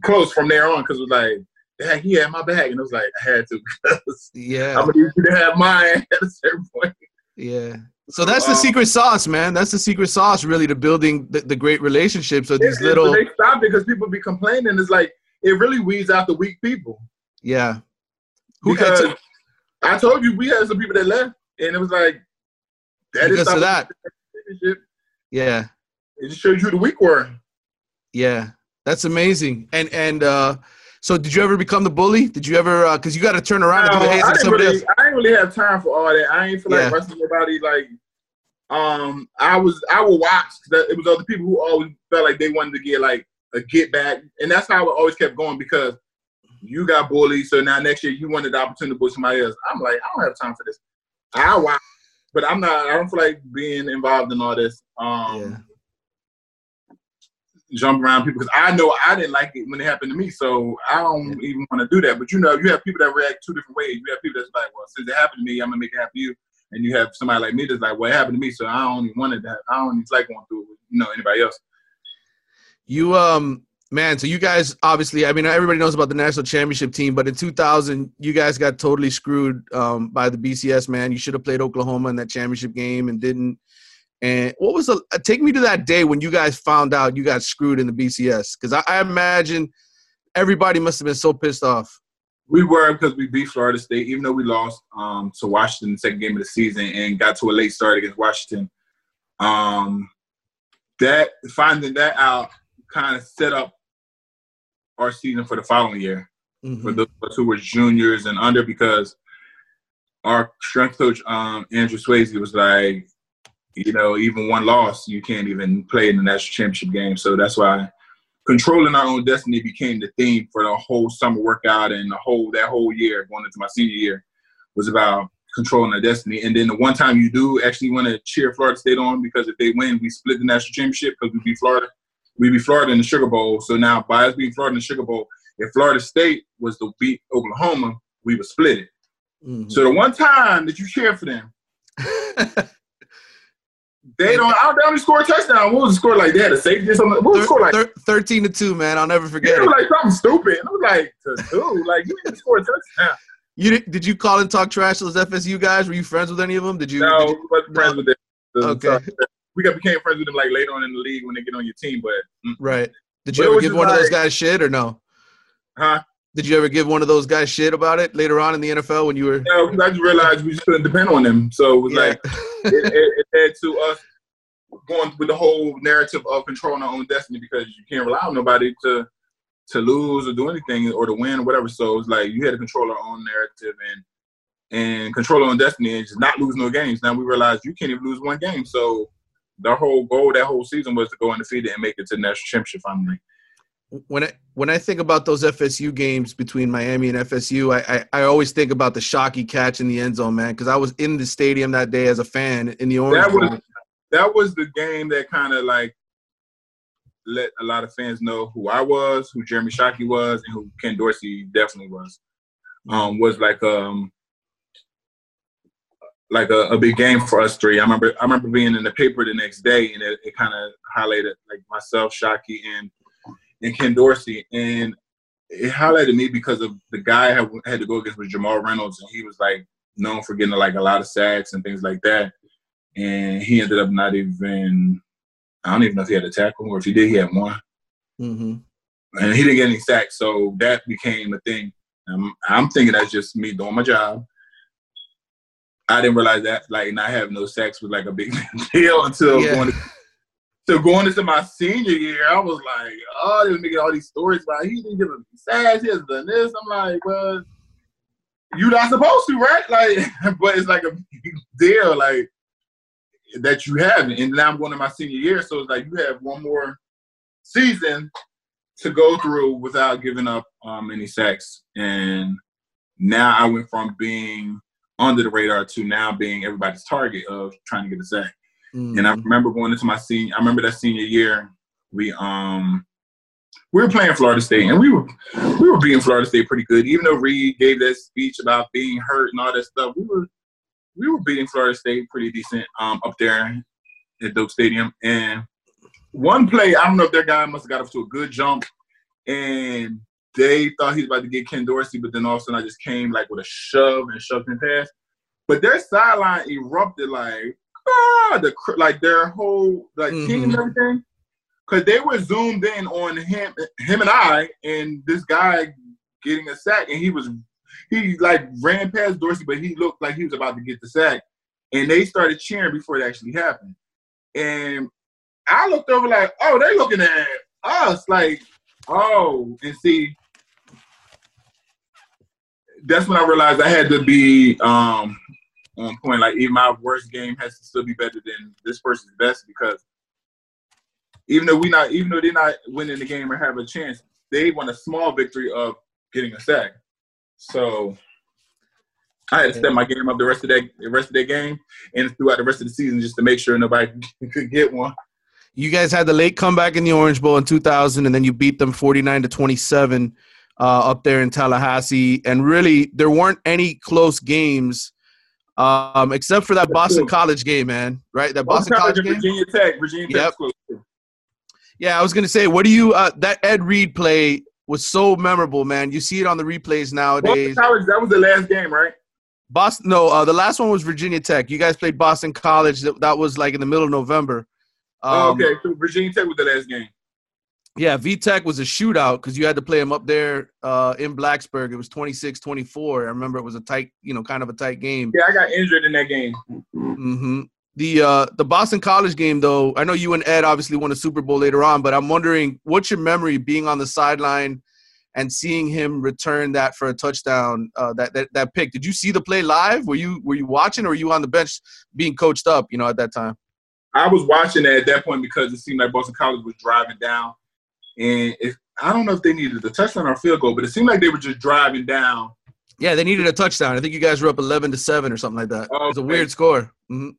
close from there on because it was like, yeah, he had my bag, and it was like I had to because Yeah. I'm gonna need you to have mine at a certain point. Yeah. So that's the Um, secret sauce, man. That's the secret sauce, really, to building the, the great relationships of these It- it- little. they stopped it because people be complaining. It's like it really weeds out the weak people Yeah. Who, because I told you we had some people that left, and it was like that is Because of that. It just shows you who the weak were. Yeah, that's amazing. And and uh, so did you ever become the bully? Did you ever? Because you got to turn around and do the hazing I, didn't somebody really, else. I didn't really have time for all that. I ain't feel like Yeah. wrestling nobody. Like, um, I was, I would watch. That it was other people who always felt like they wanted to get like a get back, and that's how it always kept going because you got bullied. So now next year you wanted the opportunity to bully somebody else. I'm like, I don't have time for this. I watch, but I'm not. I don't feel like being involved in all this. Um, Yeah. Jump around people because I know I didn't like it when it happened to me, so I don't even want to do that. But you know, you have people that react two different ways. You have people that's like, "Well, since it happened to me, I'm gonna make it happen to you," and you have somebody like me that's like, "Well, it happened to me, so I don't even want it happen. I don't even like going through it with you know anybody else." You um man, so you guys obviously, I mean, everybody knows about the national championship team, but in 2000, you guys got totally screwed um, by the BCS. Man, you should have played Oklahoma in that championship game and didn't. And what was the? Uh, take me to that day when you guys found out you got screwed in the BCS, because I, I imagine everybody must have been so pissed off. We were because we beat Florida State, even though we lost um, to Washington the second game of the season and got to a late start against Washington. Um, that finding that out kind of set up our season for the following year. Mhm. for those of us who were juniors and under because our strength coach um, Andreu Swasey was like, you know, even one loss, you can't even play in the national championship game. So that's why controlling our own destiny became the theme for the whole summer workout and the whole that whole year going into my senior year was about controlling our destiny. And then the one time you do actually want to cheer Florida State on because if they win, we split the national championship because we beat Florida. We beat Florida in the Sugar Bowl. So now by us being Florida in the Sugar Bowl, if Florida State was to beat Oklahoma, we would split it. Mhm. So the one time that you cheer for them, they don't. I don't score a touchdown. What was the score like? They had a safety or something. What was the score like? 13 to 2, man. I'll never forget It it. was like something stupid. And I was like, to who? Like you didn't score a touchdown. You did, did you call and talk trash to those FSU guys? Were you friends with any of them? Did you? No, did we you- wasn't friends with them. Okay. We got became friends with them like later on in the league when they get on your team. But mm, right. Did you it ever give one of those guys shit or no? huh? Did you ever give one of those guys shit about it later on in the NFL when you were? No, 'cause I just realized we just couldn't depend on them. So it was Yeah. like it, it, it led to us going with the whole narrative of controlling our own destiny because you can't rely on nobody to to lose or do anything or to win or whatever. So it's like you had to control our own narrative and and control our own destiny and just not lose no games. Now we realize you can't even lose one game. So the whole goal that whole season was to go undefeated and make it to the national championship finally. when I when I think about those FSU games between Miami and FSU, I I, I always think about the Shockey catch in the end zone, man, because I was in the stadium that day as a fan in the Orange That was. That was the game that kind of like let a lot of fans know who I was, who Jeremy Shockey was, and who Ken Dorsey definitely was. Um, was like um like a, a big game for us three. I remember I remember being in the paper the next day, and it, it kind of highlighted like myself, Shockey, and and Ken Dorsey, and it highlighted me because of the guy I had, had to go against was Jamal Reynolds, and he was like known for getting like a lot of sacks and things like that and he ended up not even. I don't even know if he had a tackle or if he did, he had one, hmm and he didn't get any sacks. So that became a thing. Um, I'm thinking that's just me doing my job. I didn't realize that like not having no sacks was like a big deal until Yeah. going to, so going into my senior year. I was like, oh, they were making all these stories about he didn't give him sacks, he hasn't done this. I'm like, well, you're not supposed to, right? Like, but it's like a big deal, like that you haven't. And now I'm going to my senior year, so it's like you have one more season to go through without giving up um, any sacks. And now I went from being under the radar to now being everybody's target of trying to get a sack. And I remember going into my senior. I remember that senior year. We um we were playing Florida State, and we were we were beating Florida State pretty good. Even though Reed gave that speech about being hurt and all that stuff, we were we were beating Florida State pretty decent um up there at Doak Stadium. And one play, I don't know if their guy must have got up to a good jump, and they thought he was about to get Ken Dorsey, but then all of a sudden I just came like with a shove and shoved him past. But their sideline erupted like ah, the like their whole like team and Mhm. everything, because they were zoomed in on him, him and I, and this guy getting a sack, and he was he like ran past Dorsey, but he looked like he was about to get the sack. And they started cheering before it actually happened. And I looked over like, oh, they're looking at us like, oh, and see, that's when I realized I had to be um, on point. Like even my worst game has to still be better than this person's best because even though we not, even though they're not winning the game or have a chance, they want a small victory of getting a sack. So I had to step my game up the rest of that the rest of that game and throughout the rest of the season just to make sure nobody could get one. You guys had the late comeback in the Orange Bowl in 2000, and then you beat them 49 to 27 uh, up there in Tallahassee. And really, there weren't any close games um, except for that Boston College game, man. Right? That Boston, Boston College, College game. Virginia Tech. Virginia Tech. Yep. Yeah, I was gonna say, what do you? Uh, that Ed Reed play was so memorable, man. You see it on the replays nowadays. Boston College. That was the last game, right? Boston. No, uh, the last one was Virginia Tech. You guys played Boston College. That, that was like in the middle of November. Um, oh, okay. So Virginia Tech was the last game. Yeah, V Tech was a shootout because you had to play them up there uh, in Blacksburg. It was 26-24. I remember it was a tight, you know, kind of a tight game. Yeah, I got injured in that game. Mm-hmm. The uh, the Boston College game, though, I know you and Ed obviously won a Super Bowl later on, but I'm wondering what's your memory being on the sideline and seeing him return that for a touchdown, uh, that, that that pick. Did you see the play live? Were you were you watching, or were you on the bench being coached up? You know, at that time. I was watching it at that point because it seemed like Boston College was driving down, and if I don't know if they needed a touchdown or a field goal, but it seemed like they were just driving down. Yeah, they needed a touchdown. I think you guys were up eleven to seven or something like that. Okay. It was a weird score. Mm-hmm.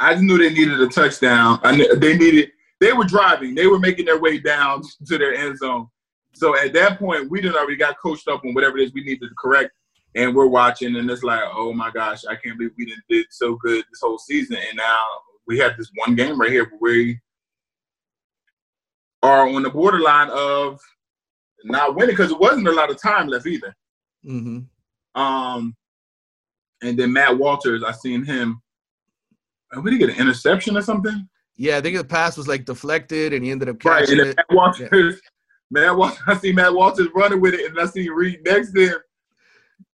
I just knew they needed a touchdown. I knew, they needed. They were driving. They were making their way down to their end zone. So at that point, we didn't already got coached up on whatever it is we needed to correct, and we're watching, and it's like, oh my gosh, I can't believe we didn't did so good this whole season, and now we have this one game right here where we are on the borderline of not winning because it wasn't a lot of time left either. Mm-hmm. Um, and then Matt Walters, I seen him. Uh, did he get an interception or something? Yeah, I think the pass was like deflected, and he ended up catching right, it. Matt Walters, yeah. Matt Walters, I see Matt Walters running with it, and I see Reed next to him.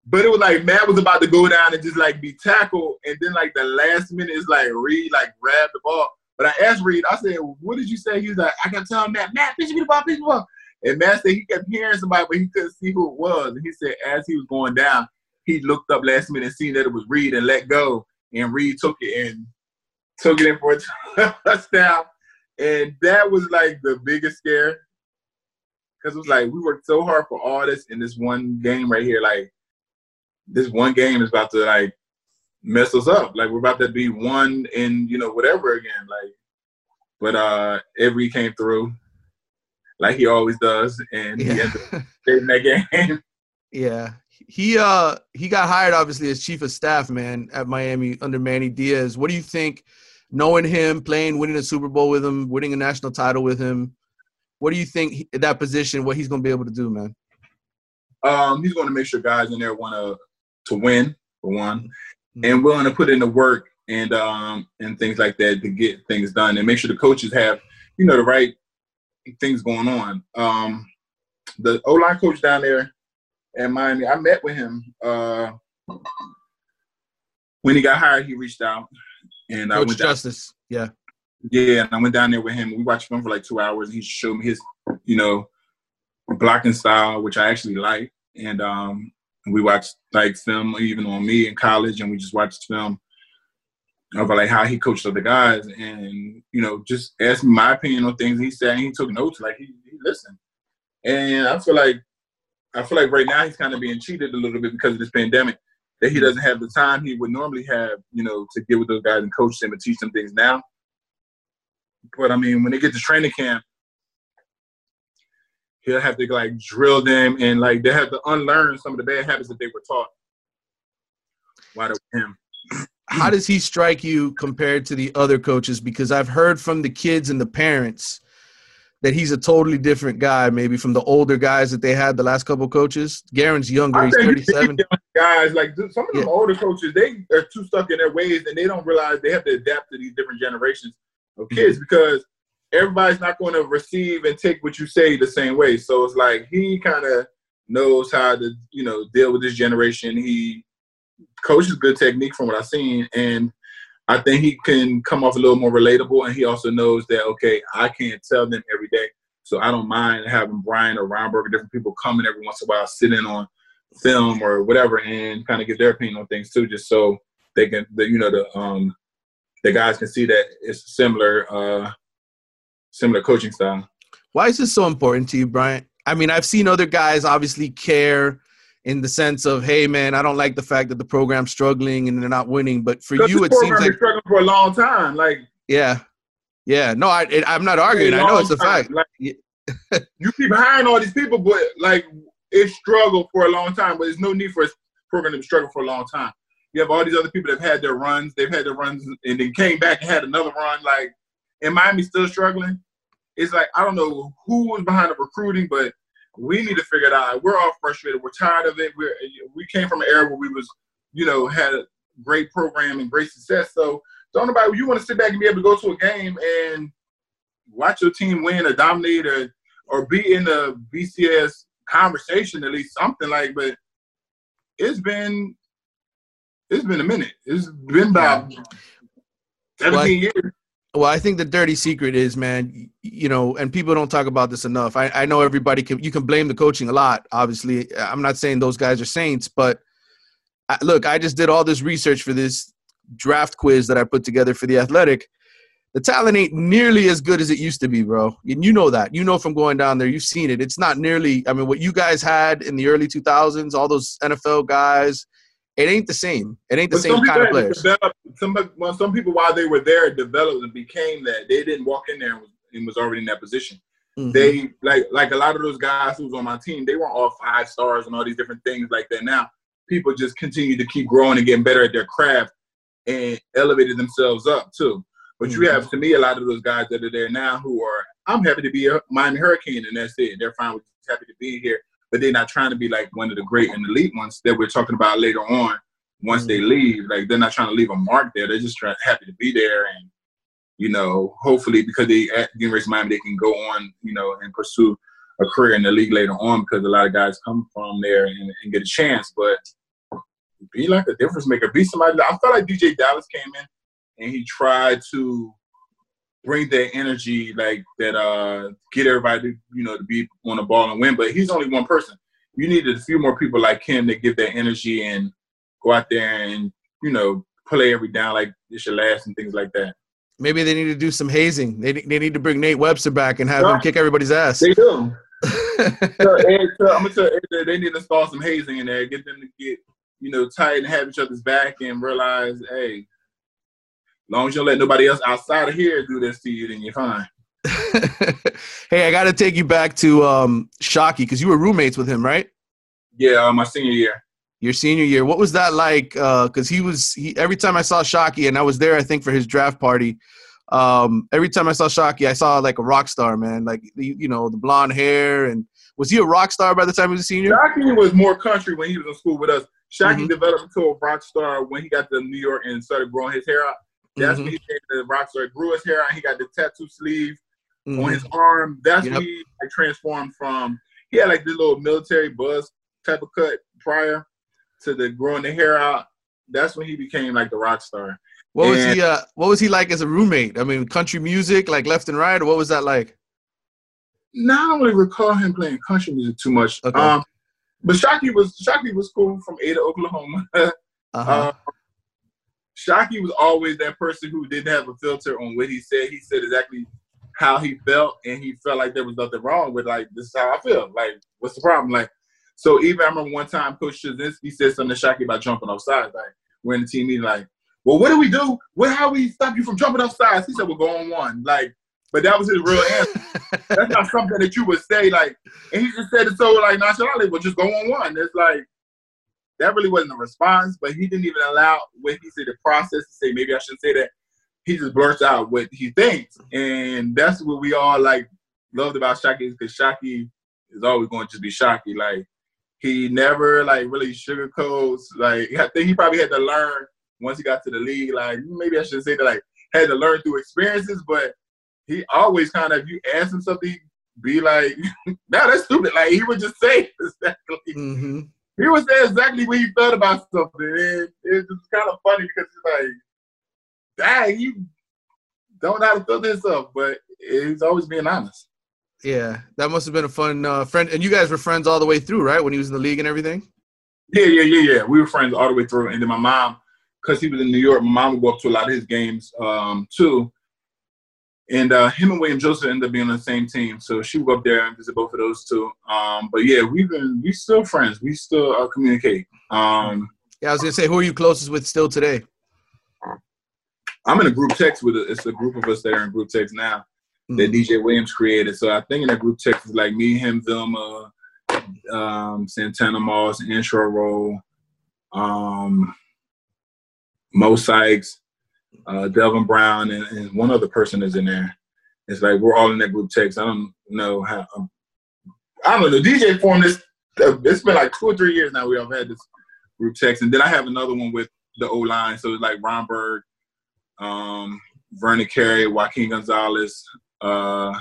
But it was like Matt was about to go down and just like be tackled, and then like the last minute is like Reed like grabbed the ball. But I asked Reed, I said, "What did you say?" He was like, "I kept telling Matt, Matt, pitch me the ball, pitch me the ball." And Matt said he kept hearing somebody, but he couldn't see who it was. And he said as he was going down, he looked up last minute and seen that it was Reed and let go. And Reed took it and took it in for a touchdown. And that was like the biggest scare. Because it was like we worked so hard for all this in this one game right here. Like this one game is about to like mess us up. Like we're about to be one in, you know, whatever again. Like but uh every came through like he always does, and yeah. he ended up saving that game. Yeah. He uh he got hired obviously as chief of staff, man, at Miami under Manny Diaz. What do you think, knowing him, playing, winning a Super Bowl with him, winning a national title with him? What do you think he, that position? What he's going to be able to do, man? Um, he's going to make sure guys in there want to to win for one, mm-hmm. and willing to put in the work and um and things like that to get things done, and make sure the coaches have you know the right things going on. Um, the O line coach down there at Miami, I met with him uh, when he got hired. He reached out and coach I went Justice. Down, yeah, yeah, and I went down there with him. We watched film for like two hours. and He showed me his, you know, blocking style, which I actually like, and um, we watched like film even on me in college, and we just watched film of like how he coached other guys and you know just asked me my opinion on things he said and he took notes like he, he listened and i feel like i feel like right now he's kind of being cheated a little bit because of this pandemic that he doesn't have the time he would normally have you know to get with those guys and coach them and teach them things now but i mean when they get to training camp he'll have to like drill them and like they have to unlearn some of the bad habits that they were taught while they were him how does he strike you compared to the other coaches? Because I've heard from the kids and the parents that he's a totally different guy, maybe from the older guys that they had the last couple coaches. Garin's younger; he's thirty-seven. Guys, like some of them yeah. older coaches, they are too stuck in their ways, and they don't realize they have to adapt to these different generations of mm-hmm. kids mm-hmm. because everybody's not going to receive and take what you say the same way. So it's like he kind of knows how to you know deal with this generation. He coaches good technique from what I've seen, and I think he can come off a little more relatable. And he also knows that okay, I can't tell them every day, so I don't mind having Brian or Romberg or different people coming every once in a while, sitting on film or whatever, and kind of give their opinion on things too, just so they can, the, you know, the um the guys can see that it's similar uh similar coaching style. Why is this so important to you, Bryant? I mean, I've seen other guys obviously care in the sense of, hey, man, I don't like the fact that the program's struggling and they're not winning. But for you, it seems like struggling for a long time. Like, yeah, yeah. No, I, it, I'm not arguing. I know it's a time. fact. Like, you keep hiring all these people, but like it struggled for a long time. But there's no need for a program to struggle for a long time. You have all these other people that have had their runs. They've had their runs and then came back and had another run. Like, and Miami still struggling it's like I don't know who was behind the recruiting, but we need to figure it out. We're all frustrated. We're tired of it. We're we came from an era where we was, you know, had a great program and great success. So don't nobody you want to sit back and be able to go to a game and watch your team win or dominate or or be in the BCS conversation at least something like. But it's been it's been a minute. It's been about seventeen well, years. Well, I think the dirty secret is, man, you know, and people don't talk about this enough. I, I know everybody can, you can blame the coaching a lot. Obviously, I'm not saying those guys are saints, but I, look, I just did all this research for this draft quiz that I put together for the athletic. The talent ain't nearly as good as it used to be, bro. And you know that. You know from going down there, you've seen it. It's not nearly, I mean, what you guys had in the early 2000s, all those NFL guys, it ain't the same. It ain't the but same kind of players. some, well, some people, while they were there, developed and became that. They didn't walk in there and was, and was already in that position. Mm-hmm. They like like a lot of those guys who was on my team. They weren't all five stars and all these different things like that. Now people just continue to keep growing and getting better at their craft and elevated themselves up too. But mm-hmm. you have to me a lot of those guys that are there now who are I'm happy to be a Miami Hurricane and that's it. They're fine with happy to be here but they're not trying to be like one of the great and elite ones that we're talking about later on. Once mm-hmm. they leave, like they're not trying to leave a mark there. They're just trying happy to be there, and you know, hopefully because they at the University of Miami, they can go on, you know, and pursue a career in the league later on because a lot of guys come from there and, and get a chance. But be like a difference maker. Be somebody. I felt like DeeJay Dallas came in and he tried to bring that energy like that uh get everybody to, you know to be on the ball and win but he's only one person. You needed a few more people like him to give that energy and go out there and you know play every down like it should last and things like that. Maybe they need to do some hazing. They, they need to bring nate webster back and have right. him kick everybody's ass. They do. So, so, I'm gonna tell you, they need to install some hazing in there, get them to get you know tight and have each other's back, and realize, hey, long as you don't let nobody else outside of here do this to you, then you're fine. hey, I got to take you back to um, Shockey because you were roommates with him, right? Yeah, uh, my senior year. Your senior year. What was that like? Because uh, he was he, every time I saw Shockey, and I was there, I think for his draft party. Um, every time I saw Shockey, I saw like a rock star, man. Like you know, the blonde hair, and was he a rock star by the time he was a senior? Shockey was more country when he was in school with us. Shockey mm-hmm. developed into a rock star when he got to New York and started growing his hair out. That's mm-hmm. when he came to the rock star, grew his hair out. He got the tattoo sleeve mm-hmm. on his arm. That's yep. when he like, transformed from he had like this little military buzz type of cut prior to the growing the hair out. That's when he became like the rock star. What and, was he? Uh, what was he like as a roommate? I mean, country music, like left and right, or what was that like? No, I don't really recall him playing country music too much. Okay. Um, but Shockey was Shockey was cool from Ada, Oklahoma. uh-huh. uh, Shockey was always that person who didn't have a filter on what he said. He said exactly how he felt, and he felt like there was nothing wrong with like this is how I feel. Like, what's the problem? Like, so even I remember one time Coach Chudzinski said something to Shockey about jumping off sides. Like, we're in the team meeting, like, well, what do we do? What how we stop you from jumping off sides? He said, we'll going on one. Like, but that was his real answer. That's not something that you would say, like, and he just said it so like nonchalantly, well, just go on one. It's like that really wasn't a response, but he didn't even allow what he said the process to say maybe I shouldn't say that. He just blurts out what he thinks, and that's what we all like loved about Shockey because Shockey is always going to just be Shockey. Like he never like really sugarcoats. Like I think he probably had to learn once he got to the league. Like maybe I should say that like had to learn through experiences, but he always kind of if you ask him something, be like, "No, that's stupid." Like he would just say exactly. hmm He would say exactly what he thought about something. And it's just kind of funny because it's like, dang, you don't know how to feel this up, but he's always being honest. Yeah, that must have been a fun uh, friend. And you guys were friends all the way through, right? When he was in the league and everything. Yeah, yeah, yeah, yeah. We were friends all the way through. And then my mom, because he was in New York, my mom would go up to a lot of his games um, too. And uh, him and William Joseph ended up being on the same team, so she would go up there and visit both of those two. Um, but yeah, we've been we still friends. We still uh, communicate. Um, Yeah, I was gonna say, who are you closest with still today? I'm in a group text with it. It's a group of us that are in group text now that DJ Williams created. So I think in that group text is like me, him, Vilma, um, Santana Moss, Antrel Rolle, um, Mo Sikes, uh, Delvin Brown, and, and one other person is in there. It's like we're all in that group text. I don't know how. Um, I don't know. The DJ formed this. Uh, it's been like two or three years now. We have had this group text, and then I have another one with the O line. So it's like Romberg, um, Vernon Carey, Joaquin Gonzalez, uh,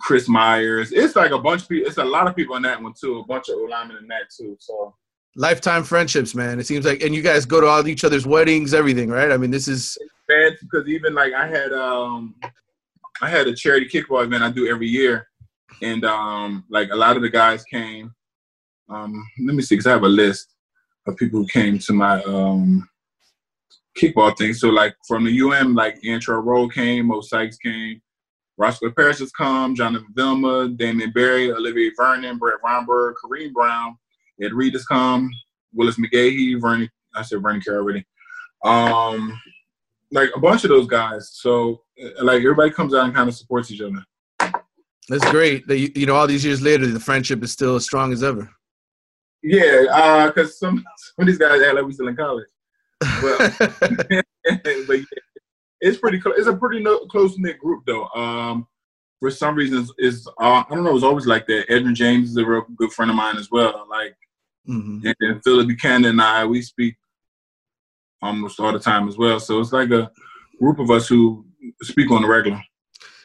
Chris Myers. It's like a bunch of people. It's a lot of people in that one too. A bunch of O linemen in that too. So Lifetime friendships, man. It seems like, and you guys go to all each other's weddings, everything, right? I mean, this is bad because even like I had um I had a charity kickball event I do every year, and um like a lot of the guys came. Um, let me see, because I have a list of people who came to my um kickball thing. So like from the UM, like Antrel Rolle came, Mo Sikes came, Roscoe Parrish has come, Jonathan Vilma, Damien Berry, Olivier Vernon, Brett Romberg, Kareem Brown, Ed Reed has come, Willis McGahee, Vernon, I said Vernon Carey already. Um, like a bunch of those guys. So uh, like everybody comes out and kind of supports each other. that's great. That you, know, all these years later, the friendship is still as strong as ever. Yeah, because some some of these guys act like we still in college. But but yeah, it's pretty close. It's a pretty no, close knit group though. Um, for some reasons, is uh, I don't know. It's always like that. Edwin James is a real good friend of mine as well. Like Mhm. and then Phillip Buchanon and I, we speak almost all the time as well. So it's like a group of us who speak on the regular.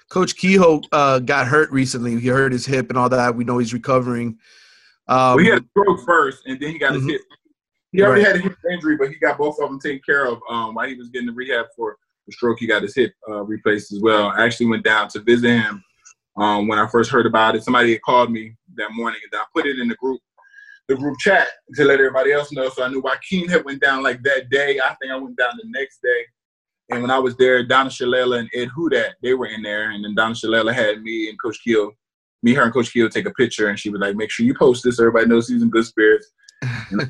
Coach Kehoe uh, got hurt recently. He hurt his hip and all that. We know he's recovering. Um, well, he had a stroke first, and then he got Mhm. his hip. He already Right. had a hip injury, but he got both of them taken care of um, while he was getting the rehab for the stroke. He got his hip uh, replaced as well. I actually went down to visit him um, when I first heard about it. Somebody had called me that morning, and I put it in the group, the group chat to let everybody else know. So I knew Joaquin had went down like that day. I think I went down the next day. And when I was there, Donna Shalala and Ed Hudat, they were in there. And then Donna Shalala had me and Coach Kehoe, me, her, and Coach Kehoe take a picture. And she was like, make sure you post this so everybody knows he's in good spirits. And I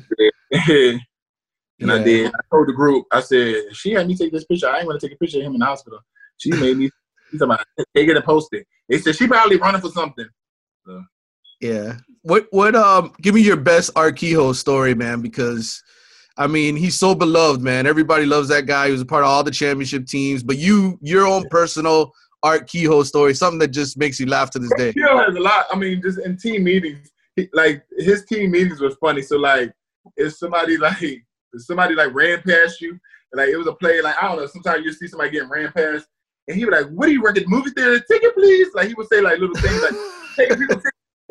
did. and I did. I told the group, I said, she had me take this picture. I ain't want to take a picture of him in the hospital. She made me, she's about, take it and post it. They said, she probably running for something. Yeah. What what um give me your best Art Kehoe story, man, because I mean he's so beloved, man. Everybody loves that guy. He was a part of all the championship teams. But you your own personal Art Kehoe story, something that just makes you laugh to this day. Kehoe has a lot. I mean, just in team meetings, he, like his team meetings was funny. So like, if somebody like if somebody like ran past you, like it was a play, like I don't know. Sometimes you see somebody getting ran past, and he would like, "What do you work at the movie theater? Ticket, please!" Like he would say like little things like, "Ticket, people,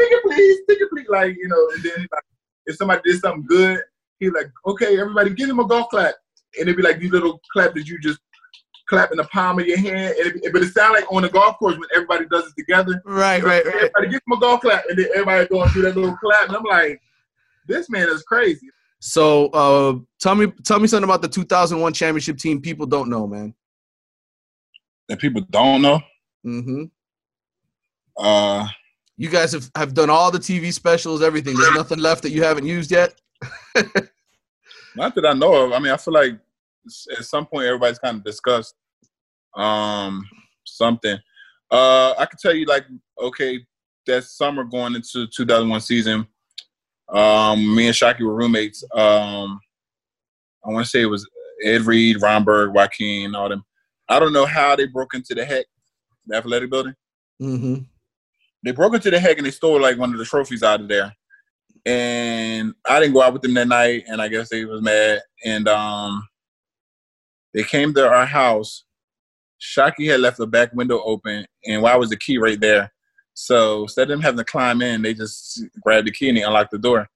ticket, ticket, please, ticket, please!" Like you know. And then like, if somebody did something good, he'd like, "Okay, everybody, give him a golf clap," and it'd be like these little claps that you just clap in the palm of your hand, and it, but it sounds like on the golf course when everybody does it together. Right, right, right. Everybody give him a golf clap, and then everybody going through that little clap, and I'm like, this man is crazy. So uh tell me tell me something about the 2001 championship team people don't know, man. That people don't know. hmm Uh, You guys have, have done all the TV specials, everything. There's nothing left that you haven't used yet. not that I know of. I mean, I feel like at some point everybody's kind of discussed um something. Uh, I can tell you, like, okay, that summer going into 2001 season, um, me and Shockey were roommates. Um, I want to say it was Ed Reed, Romberg, Joaquin, all them. I don't know how they broke into the Hecht, the athletic building. hmm they broke into the Hecht and they stole like one of the trophies out of there. And I didn't go out with them that night, and I guess they was mad. And um, they came to our house Shockey had left the back window open, and why was the key right there? So instead of them having to climb in, they just grabbed the key and they unlocked the door.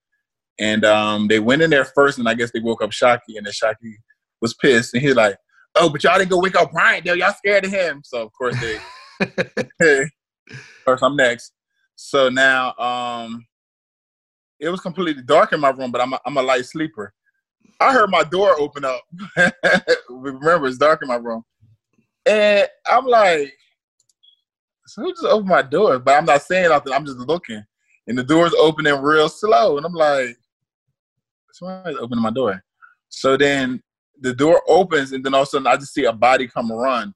And um, they went in there first, and I guess they woke up Shockey, and then Shockey was pissed, and he's like, "Oh, but y'all didn't go wake up Brian, though. Y'all scared of him." So of course they. first, I'm next. So now, um, it was completely dark in my room, but I'm a, I'm a light sleeper. I heard my door open up. Remember, it's dark in my room, and I'm like, "So who just opened my door?" But I'm not saying nothing. I'm just looking, and the door's opening real slow, and I'm like, "Somebody's opening my door." So then the door opens, and then all of a sudden I just see a body come run,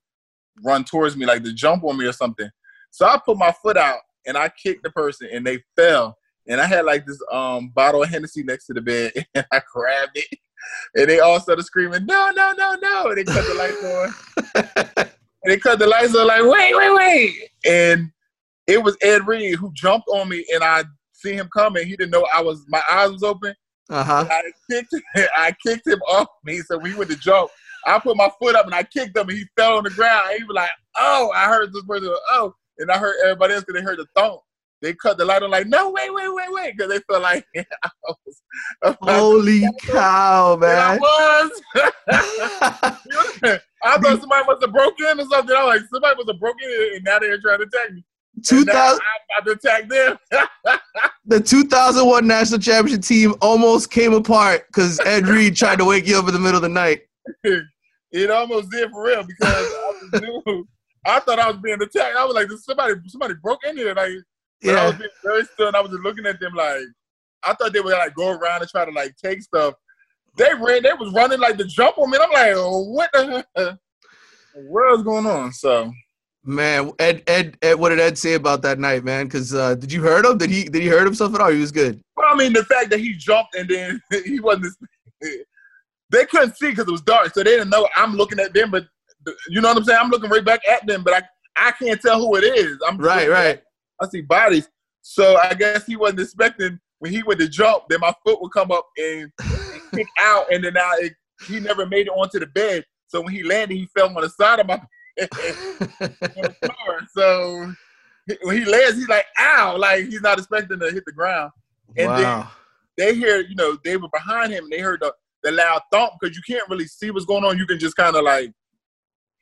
run towards me like to jump on me or something. So I put my foot out and I kicked the person, and they fell. And I had like this um bottle of Hennessy next to the bed, and I grabbed it, and they all started screaming, "No, no, no, no!" And they cut the lights on. and they cut the lights on, like, "Wait, wait, wait!" And it was Ed Reed who jumped on me, and I see him coming. He didn't know I was. My eyes was open. Uh huh. I kicked, I kicked him off me. So we went to jump, I put my foot up and I kicked him, and he fell on the ground. He was like, "Oh!" I heard this person, "Oh!" And I heard everybody else because they heard the thump. They cut the light on, like, "No, wait, wait, wait, wait," because they felt like I was. Holy cow, And I man! was. I thought somebody must have broken in or something. I was like, somebody must have broken in, and now they're trying to attack me. Two And now thousand, I'm about to attack them. the 2001 national championship team almost came apart because Ed Reed tried to wake you up in the middle of the night. it almost did for real because I, was new. I thought I was being attacked. I was like, somebody, somebody broke in here. Like, but I was Yeah, being very still, and I was just looking at them like, I thought they would like go around and try to like take stuff. They ran, they was running like to jump on me. I'm like, oh, what the hell? What is going on? So man. Ed, Ed, Ed, what did Ed say about that night, man? Because uh, did you hurt him? Did he, did he hurt himself at all? He was good. Well, I mean, the fact that he jumped and then he wasn't. They couldn't see because it was dark, so they didn't know I'm looking at them. But you know what I'm saying? I'm looking right back at them, but I I can't tell who it is. I'm Right, right. at- I see bodies, so I guess he wasn't expecting when he went to jump, then my foot would come up and, and kick out, and then I it, he never made it onto the bed. So when he landed, he fell on the side of my bed on the floor. So when he lands, he's like, "Ow!" Like he's not expecting to hit the ground. And then wow. they hear, you know, they were behind him and they heard the, the loud thump because you can't really see what's going on. You can just kind of like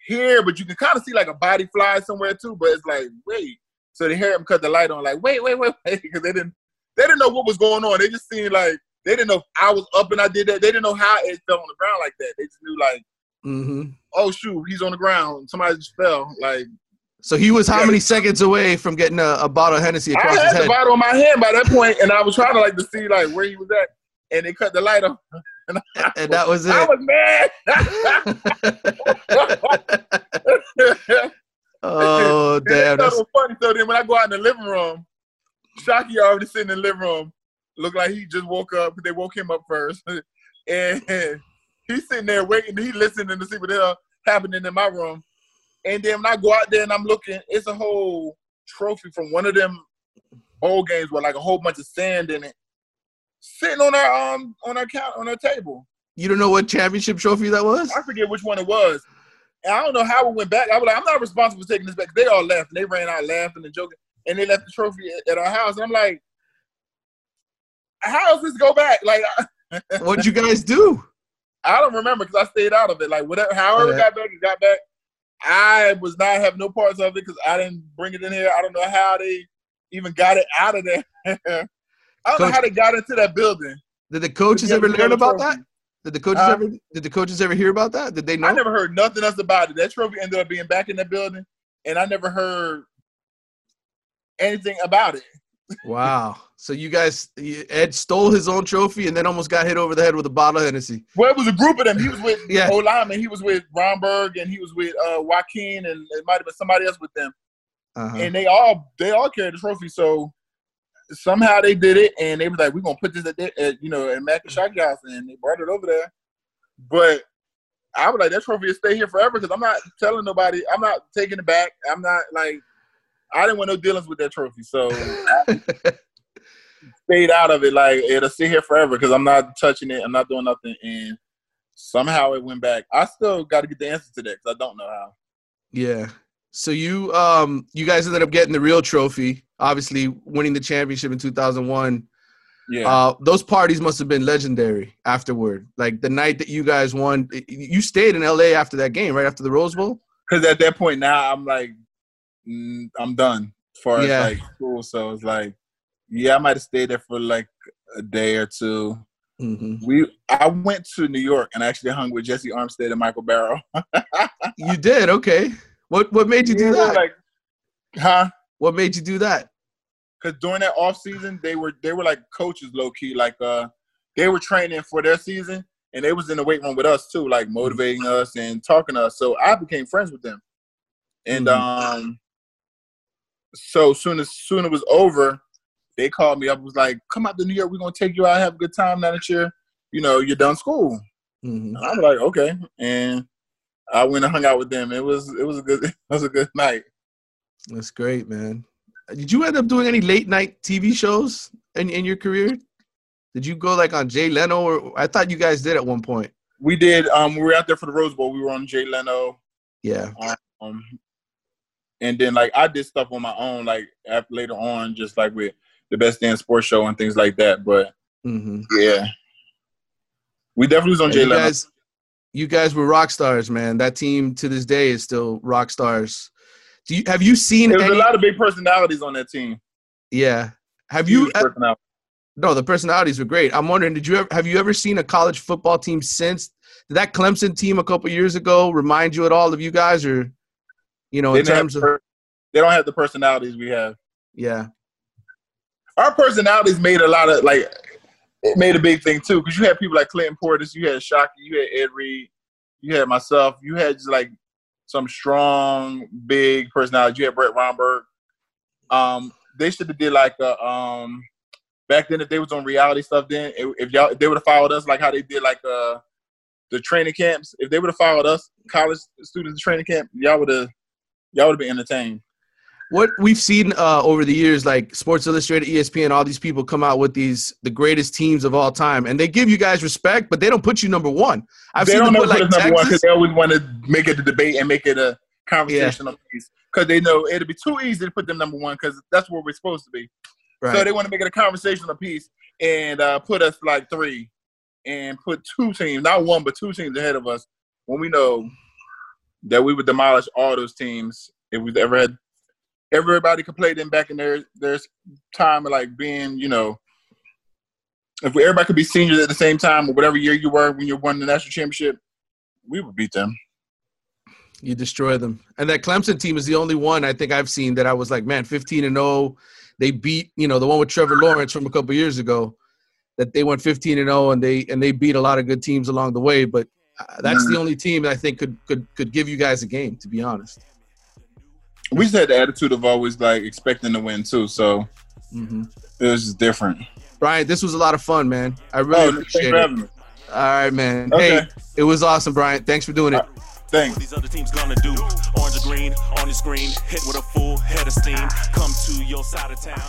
hear, but you can kind of see like a body fly somewhere too. But it's like, wait. So they hear him cut the light on, like, wait, wait, wait, wait, because they didn't they didn't know what was going on. They just seen like they didn't know if I was up and I did that. They didn't know how it fell on the ground like that. They just knew like, hmm oh shoot, he's on the ground. Somebody just fell. Like So he was how Yeah. many seconds away from getting a, a bottle of Hennessy I across his had the head? bottle in my hand by that point, and I was trying to like to see like where he was at, and they cut the light on. And that was it. I was mad. oh damn! that was funny. So then when I go out in the living room, Shockey already sitting in the living room. Looked like he just woke up. They woke him up first. and he's sitting there waiting. He listening to see what the hell happening in my room. And then when I go out there and I'm looking, it's a whole trophy from one of them bowl games with like a whole bunch of sand in it. Sitting on our um on our count on our table. you don't know what championship trophy that was? I forget which one it was. And I don't know how it went back. I was like, I'm not responsible for taking this back. They all left. And they ran out laughing and joking. And they left the trophy at, our house. And I'm like, how does this go back? Like, What'd you guys do? I don't remember because I stayed out of it. Like, whatever, however it got back, it got back. I was not having no parts of it because I didn't bring it in here. I don't know how they even got it out of there. I don't know how they got into that building. Did the coaches ever learn about trophy. that? Did the coaches Huh? ever? Did the coaches ever hear about that? Did they know? I never heard nothing else about it. That trophy ended up being back in that building, and I never heard anything about it. Wow. So you guys, Ed stole his own trophy and then almost got hit over the head with a bottle of Hennessy. Well, it was a group of them. He was with Yeah. O lineman. He was with Romberg, and he was with uh, Joaquin, and it might have been somebody else with them. Uh-huh. And they all they all carried the trophy. So somehow they did it, and they were like, "We're gonna put this at, the, at you know at Mac and Shockey house," and they brought it over there. But I was like, "That trophy will stay here forever," because I'm not telling nobody. I'm not taking it back. I'm not like I didn't want no dealings with that trophy, so I stayed out of it. Like it'll sit here forever because I'm not touching it. I'm not doing nothing, and somehow it went back. I still got to get the answer to that because I don't know how. Yeah. So you um you guys ended up getting the real trophy, obviously winning the championship in 2001. Yeah. Uh those parties must have been legendary afterward. Like the night that you guys won, you stayed in LA after that game, right after the Rose Bowl? Because at that point now I'm like, mm, I'm done as far Yeah. as like school. So it's like, yeah, I might have stayed there for like a day or two. hmm We I went to New York and actually hung with Jessie Armstead and Michael Barrow. You did, okay. What what made you do Yeah, that? Like, huh? what made you do that? Because during that off season, they were they were like coaches low key. Like uh, they were training for their season, and they was in the weight room with us too, like motivating us and talking to us. So I became friends with them, and Mhm. um, so soon as soon it was over, they called me up. Was like, "Come out to New York. We're gonna take you out, have a good time now that you're, you know, you're done school." hmm And I'm like, "Okay," and I went and hung out with them. It was it was a good it was a good night. That's great, man. Did you end up doing any late night TV shows in, in your career? Did you go like on Jay Leno or I thought you guys did at one point. We did. Um, we were out there for the Rose Bowl. We were on Jay Leno. Yeah. Um, and then like I did stuff on my own, like after, later on, just like with the Best Damn Sports Show and things like that. But hmm yeah, we definitely was on Jay you Leno. guys, you guys were rock stars, man. That team to this day is still rock stars. Do you have you seen There was any? a lot of big personalities on that team. yeah. Have you? No, the personalities were great. I'm wondering, did you ever have you ever seen a college football team since? Did that Clemson team a couple years ago remind you at all of you guys, or you know, in terms of they don't have the personalities we have. yeah, Our personalities made a lot of like it made a big thing too because you had people like Clinton Portis, you had Shockey, you had Ed Reed, you had myself, you had just like some strong, big personality. You had Brett Romberg. Um, they should have did like a um back then if they was on reality stuff. Then if, y'all if they would have followed us like how they did like uh the training camps. If they would have followed us, college students training camp, y'all would have y'all would have been entertained. What we've seen uh, over the years, like Sports Illustrated, ESPN, all these people come out with these the greatest teams of all time, and they give you guys respect, but they don't put you number one. I've they seen don't them put like us number one because they always want to make it a debate and make it a conversational piece. Because they know it'll be too easy to put them number one because that's where we're supposed to be. So they want to make it a conversational piece and uh, put us like three and put two teams, not one, but two teams ahead of us when we know that we would demolish all those teams if we ever had. Everybody could play them back in their their time of like being, you know, if we, everybody could be seniors at the same time or whatever year you were when you won the national championship, we would beat them. You destroy them. And that Clemson team is the only one I think I've seen that I was like, man, 15 and 0. They beat, you know, the one with Trevor Lawrence from a couple years ago. That they went 15 and 0 and they and they beat a lot of good teams along the way. But uh, that's the only team that I think could could could give you guys a game. To be honest. We just had the attitude of always like expecting to win too, so hmm it was just different. Brian, this was a lot of fun, man. I really Oh, thanks appreciate for it. having me. All right, man. Okay. Hey, it was awesome, Brian. Thanks for doing it. Thanks. These other teams gonna do? Orange or green on the screen, hit with a full head of steam. Come to your side of town.